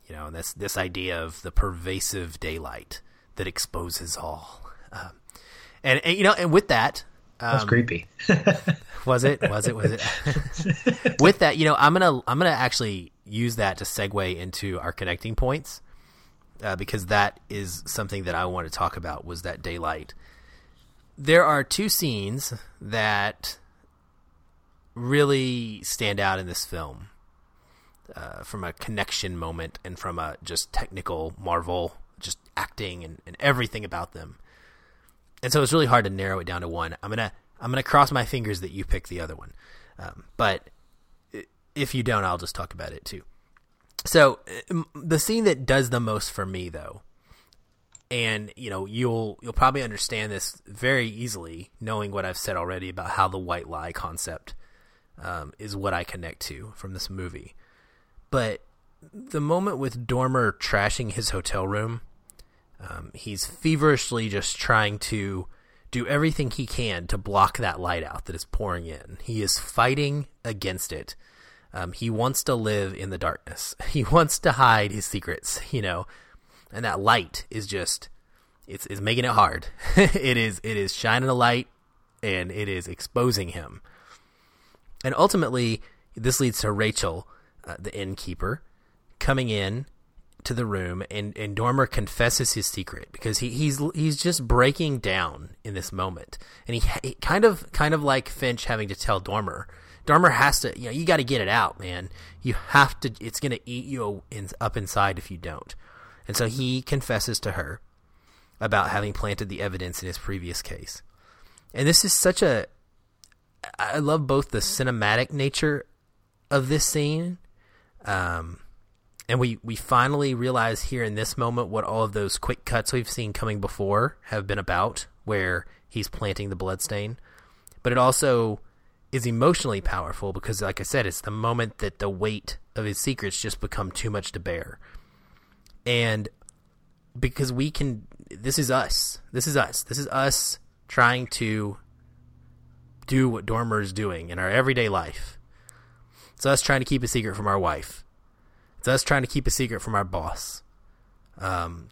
You know, this this idea of the pervasive daylight that exposes all. Um, and, and you know, and with that, um, That's creepy. was it? Was it? Was it? with that, you know, I'm gonna I'm gonna actually use that to segue into our connecting points uh, because that is something that I want to talk about. Was that daylight? There are two scenes that really stand out in this film uh, from a connection moment and from a just technical marvel, just acting and, and everything about them. And so it's really hard to narrow it down to one. I'm gonna I'm gonna cross my fingers that you pick the other one, um, but if you don't, I'll just talk about it too. So the scene that does the most for me, though, and you know you'll you'll probably understand this very easily, knowing what I've said already about how the white lie concept um, is what I connect to from this movie. But the moment with Dormer trashing his hotel room, um, he's feverishly just trying to do everything he can to block that light out that is pouring in. He is fighting against it. Um, he wants to live in the darkness. He wants to hide his secrets, you know, and that light is just it's is making it hard. it is it is shining a light and it is exposing him. And ultimately, this leads to Rachel, uh, the innkeeper, coming in to the room and, and Dormer confesses his secret because he, he's he's just breaking down in this moment. And he, he kind of kind of like Finch having to tell Dormer Dormer has to, you know, you got to get it out, man. You have to. It's going to eat you in, up inside if you don't. And so he confesses to her about having planted the evidence in his previous case. And this is such a. I love both the cinematic nature of this scene, um, and we we finally realize here in this moment what all of those quick cuts we've seen coming before have been about, where he's planting the bloodstain. But it also is emotionally powerful because, like I said, it's the moment that the weight of his secrets just become too much to bear. And because we can, this is us. This is us. This is us trying to do what Dormer is doing in our everyday life. It's us trying to keep a secret from our wife. It's us trying to keep a secret from our boss, um,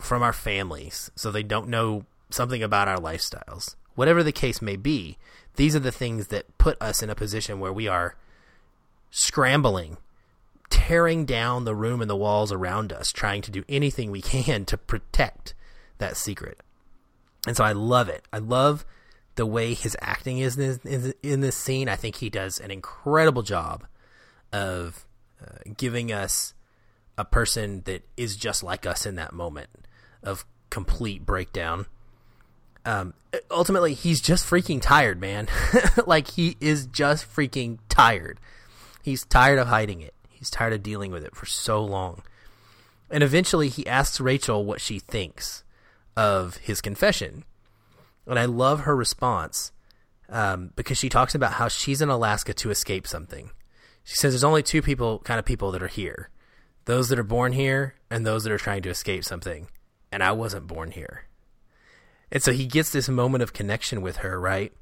from our families, so they don't know something about our lifestyles. Whatever the case may be, these are the things that put us in a position where we are scrambling, tearing down the room and the walls around us, trying to do anything we can to protect that secret. And so I love it. I love the way his acting is in this, in this scene. I think he does an incredible job of uh, giving us a person that is just like us in that moment of complete breakdown. Um, ultimately, he's just freaking tired, man. like he is just freaking tired. He's tired of hiding it. He's tired of dealing with it for so long. And eventually, he asks Rachel what she thinks of his confession and I love her response um, because she talks about how she's in Alaska to escape something. She says there's only two people, kind of people that are here those that are born here and those that are trying to escape something. And I wasn't born here. And so he gets this moment of connection with her, right?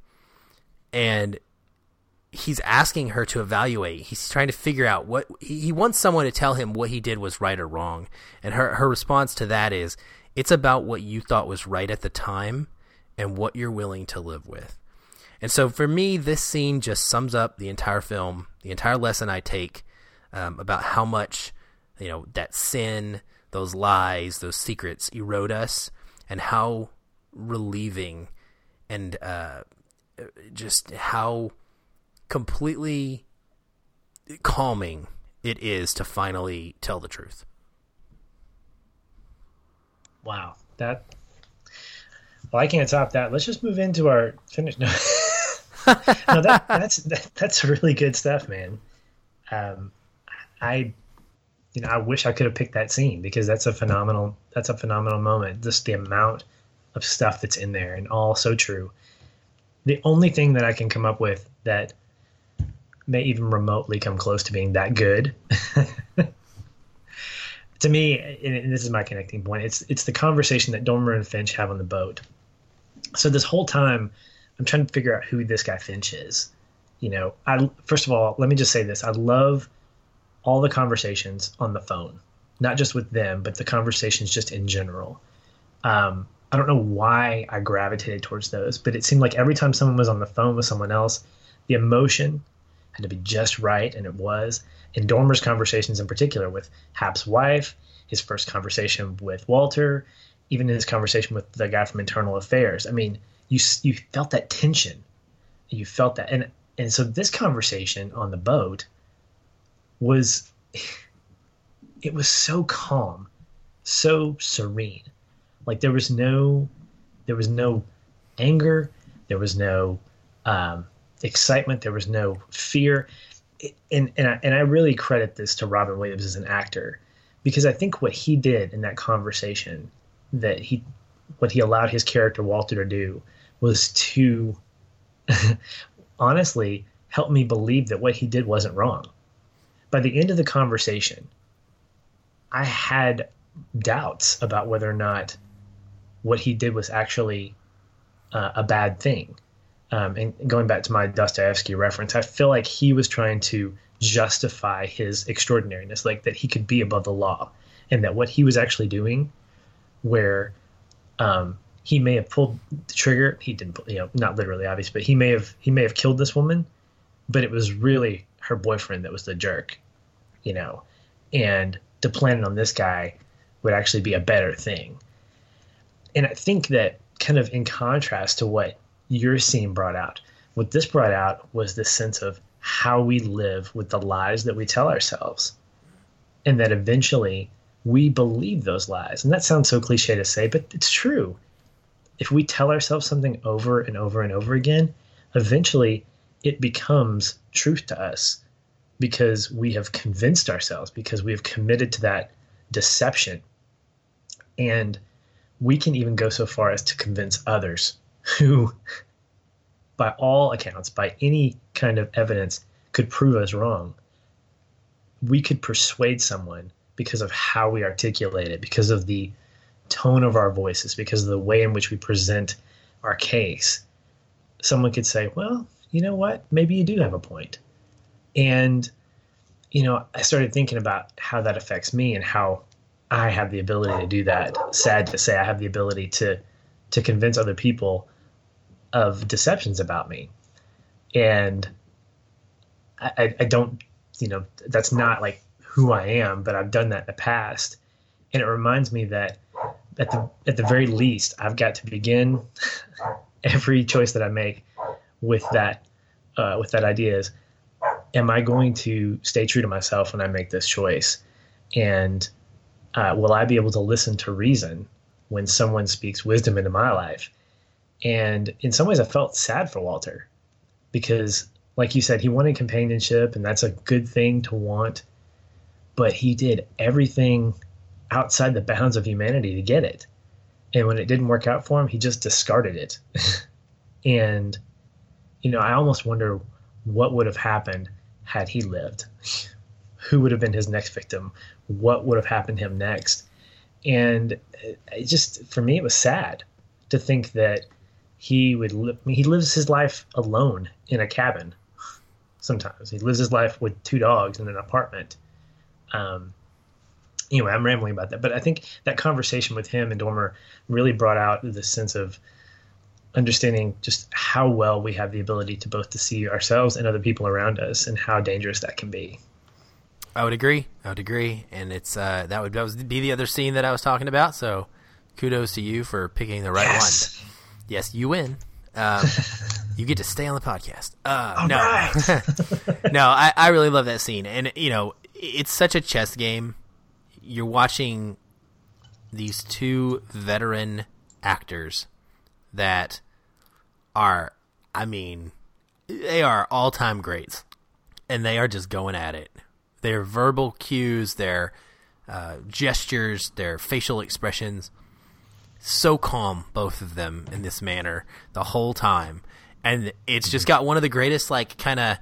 And he's asking her to evaluate. He's trying to figure out what he wants someone to tell him what he did was right or wrong. And her her response to that is it's about what you thought was right at the time and what you're willing to live with. And so for me, this scene just sums up the entire film, the entire lesson I take um, about how much, you know, that sin, those lies, those secrets erode us, and how relieving and uh, just how completely calming it is to finally tell the truth. Wow, that well, I can't top that. Let's just move into our finish. No, no that, that's that, that's really good stuff, man. Um, I, you know, I wish I could have picked that scene because that's a phenomenal. That's a phenomenal moment. Just the amount of stuff that's in there, and all so true. The only thing that I can come up with that may even remotely come close to being that good. To me, and this is my connecting point, it's it's the conversation that Dormer and Finch have on the boat. So this whole time i'm trying to figure out who this guy finch is. You know i first of all let me just say this. I love all the conversations on the phone not just with them but the conversations just in general. Um, i don't know why i gravitated towards those but it seemed like every time someone was on the phone with someone else the emotion had to be just right and it was. In dormer's conversations in particular with hap's wife his first conversation with walter even his conversation with the guy from internal affairs. I mean you you felt that tension. You felt that and and so this conversation on the boat was it was so calm so serene. Like there was no there was no anger. There was no um, excitement there was no fear and and I, and I really credit this to Robin Williams as an actor because I think what he did in that conversation that he what he allowed his character Walter to do was to honestly help me believe that what he did wasn't wrong. By the end of the conversation, I had doubts about whether or not what he did was actually uh, a bad thing. Um, and going back to my Dostoevsky reference, I feel like he was trying to justify his extraordinariness, like that he could be above the law, and that what he was actually doing where um, he may have pulled the trigger. He didn't, you know, not literally, obvious, but he may have he may have killed this woman, but it was really her boyfriend that was the jerk, you know, and to plan on this guy would actually be a better thing. And I think that kind of in contrast to what your scene brought out, what this brought out was this sense of how we live with the lies that we tell ourselves, and that eventually we believe those lies. And that sounds so cliche to say, but it's true. If we tell ourselves something over and over and over again, eventually it becomes truth to us because we have convinced ourselves, because we have committed to that deception. And we can even go so far as to convince others who, by all accounts, by any kind of evidence, could prove us wrong. We could persuade someone because of how we articulate it, because of the tone of our voices, because of the way in which we present our case, someone could say, well, you know what? Maybe you do have a point. And, you know, I started thinking about how that affects me and how I have the ability to do that. Sad to say, I have the ability to to convince other people of deceptions about me, and I, I don't, you know, that's not like who I am, but I've done that in the past, and it reminds me that at the at the very least, I've got to begin every choice that I make with that uh, with that idea is, am I going to stay true to myself when I make this choice, and uh, will I be able to listen to reason when someone speaks wisdom into my life? And in some ways, I felt sad for Walter because, like you said, he wanted companionship, and that's a good thing to want. But he did everything outside the bounds of humanity to get it. And when it didn't work out for him, he just discarded it. and, you know, I almost wonder what would have happened had he lived. Who would have been his next victim? What would have happened to him next? And uh, it just, for me, it was sad to think that he would, li- he lives his life alone in a cabin sometimes. He lives his life with two dogs in an apartment. Um, anyway, I'm rambling about that, but I think that conversation with him and Dormer really brought out the sense of understanding just how well we have the ability to both to see ourselves and other people around us, and how dangerous that can be. I would agree. I would agree, and it's uh, that would that was be the other scene that I was talking about. So, kudos to you for picking the right yes. one. Yes, you win. Um, you get to stay on the podcast. Uh, no, right. no, I, I really love that scene, and you know, it's such a chess game. You're watching these two veteran actors that are, I mean, they are all time greats, and they are just going at it. Their verbal cues, their uh, gestures, their facial expressions, so calm, both of them in this manner the whole time, and it's just got one of the greatest, like, kind of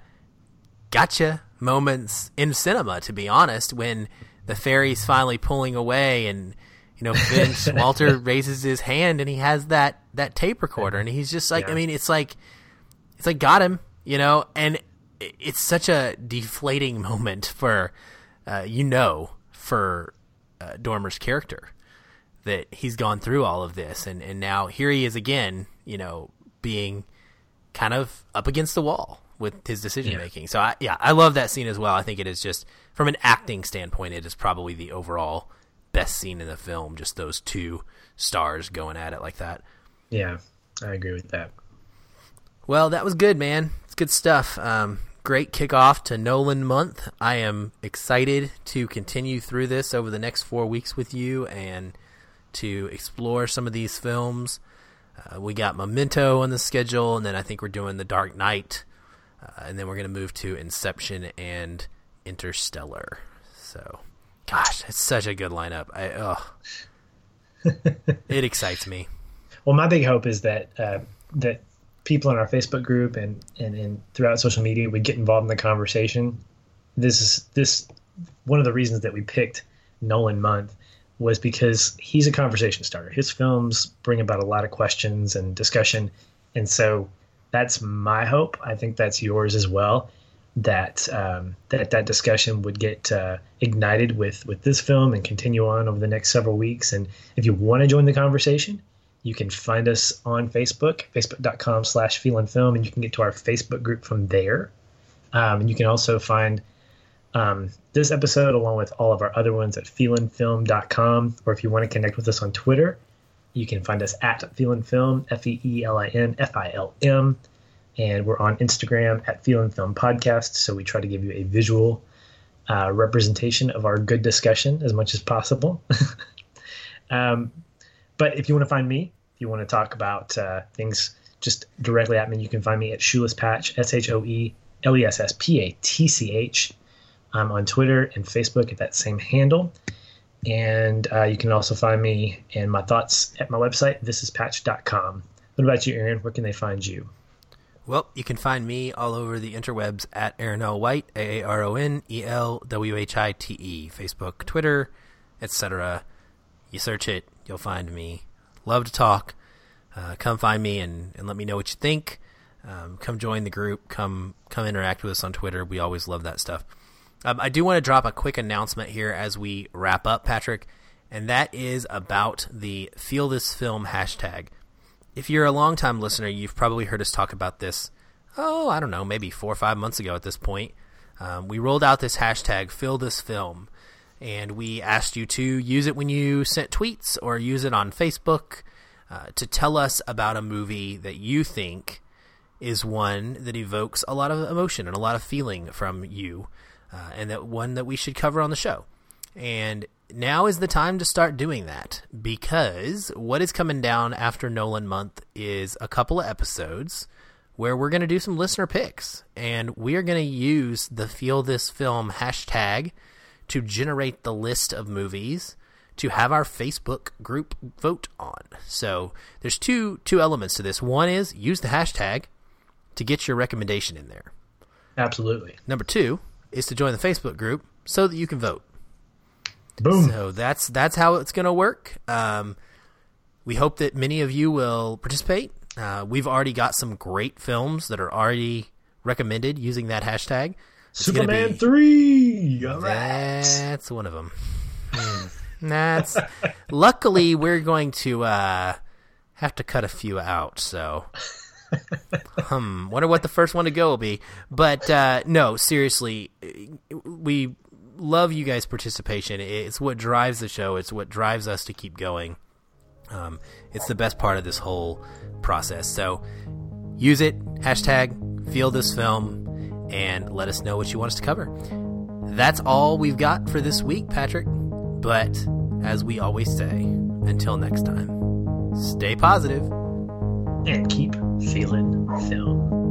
gotcha moments in cinema. To be honest, when the ferry's finally pulling away and you know Vince Walter raises his hand and he has that that tape recorder and he's just like Yeah. I mean it's like it's like got him you know and it's such a deflating moment for uh, you know for uh, Dormer's character that he's gone through all of this and and now here he is again you know being kind of up against the wall with his decision making. So I, yeah, I love that scene as well. I think it is just from an acting standpoint, it is probably the overall best scene in the film. Just those two stars going at it like that. Yeah, I agree with that. Well, that was good, man. It's good stuff. Um, great kickoff to Nolan month. I am excited to continue through this over the next four weeks with you and to explore some of these films. Uh, we got Memento on the schedule, and then I think we're doing The Dark Knight, uh, and then we're going to move to Inception and Interstellar. So, gosh, it's such a good lineup. I, oh, it excites me. Well, my big hope is that uh, that people in our Facebook group and, and and throughout social media would get involved in the conversation. This is this one of the reasons that we picked Nolan Month was because he's a conversation starter. His films bring about a lot of questions and discussion, and so that's my hope. I think that's yours as well. That um, that that discussion would get uh, ignited with with this film and continue on over the next several weeks. And if you want to join the conversation, you can find us on Facebook, facebook.com slash feeling film, and you can get to our Facebook group from there. Um, and you can also find um, this episode along with all of our other ones at feelinfilm.com. Or if you want to connect with us on Twitter, you can find us at feelinfilm, F E E L I N F I L M. And we're on Instagram at Feelin Film Podcast. So we try to give you a visual uh, representation of our good discussion as much as possible. um, but if you want to find me, if you want to talk about uh, things just directly at me, you can find me at Shoeless Patch, S H O E L E S S P A T C H. I'm on Twitter and Facebook at that same handle. And uh, you can also find me and my thoughts at my website, thisispatch.com. What about you, Aaron? Where can they find you? Well, you can find me all over the interwebs at Aaron L. White, A A R O N E L W H I T E, Facebook, Twitter, etc. You search it, you'll find me. Love to talk. uh, come find me and, and let me know what you think. Um, come join the group. Come come interact with us on Twitter. We always love that stuff. Um, I do want to drop a quick announcement here as we wrap up, Patrick, and that is about the Feel This Film hashtag. If you're a longtime listener, you've probably heard us talk about this. Oh, I don't know, maybe four or five months ago at this point. Um, we rolled out this hashtag Feel This Film, and we asked you to use it when you sent tweets or use it on Facebook uh, to tell us about a movie that you think is one that evokes a lot of emotion and a lot of feeling from you, uh, and that one that we should cover on the show. And now is the time to start doing that because what is coming down after Nolan month is a couple of episodes where we're going to do some listener picks and we are going to use the feel this film hashtag to generate the list of movies to have our Facebook group vote on. So there's two two elements to this. One is use the hashtag to get your recommendation in there. Absolutely. Number two is to join the Facebook group so that you can vote. Boom. So that's that's how it's going to work. Um, we hope that many of you will participate. Uh, we've already got some great films that are already recommended using that hashtag. It's Superman be, three. All right. That's one of them. Hmm. that's luckily we're going to uh, have to cut a few out. So hmm, wonder what the first one to go will be. But uh, no, seriously, we love you guys' participation. It's what drives the show. It's what drives us to keep going. Um, it's the best part of this whole process. So use it. Hashtag feel this film and let us know what you want us to cover. That's all we've got for this week, Patrick. But as we always say, until next time, stay positive and keep feeling film.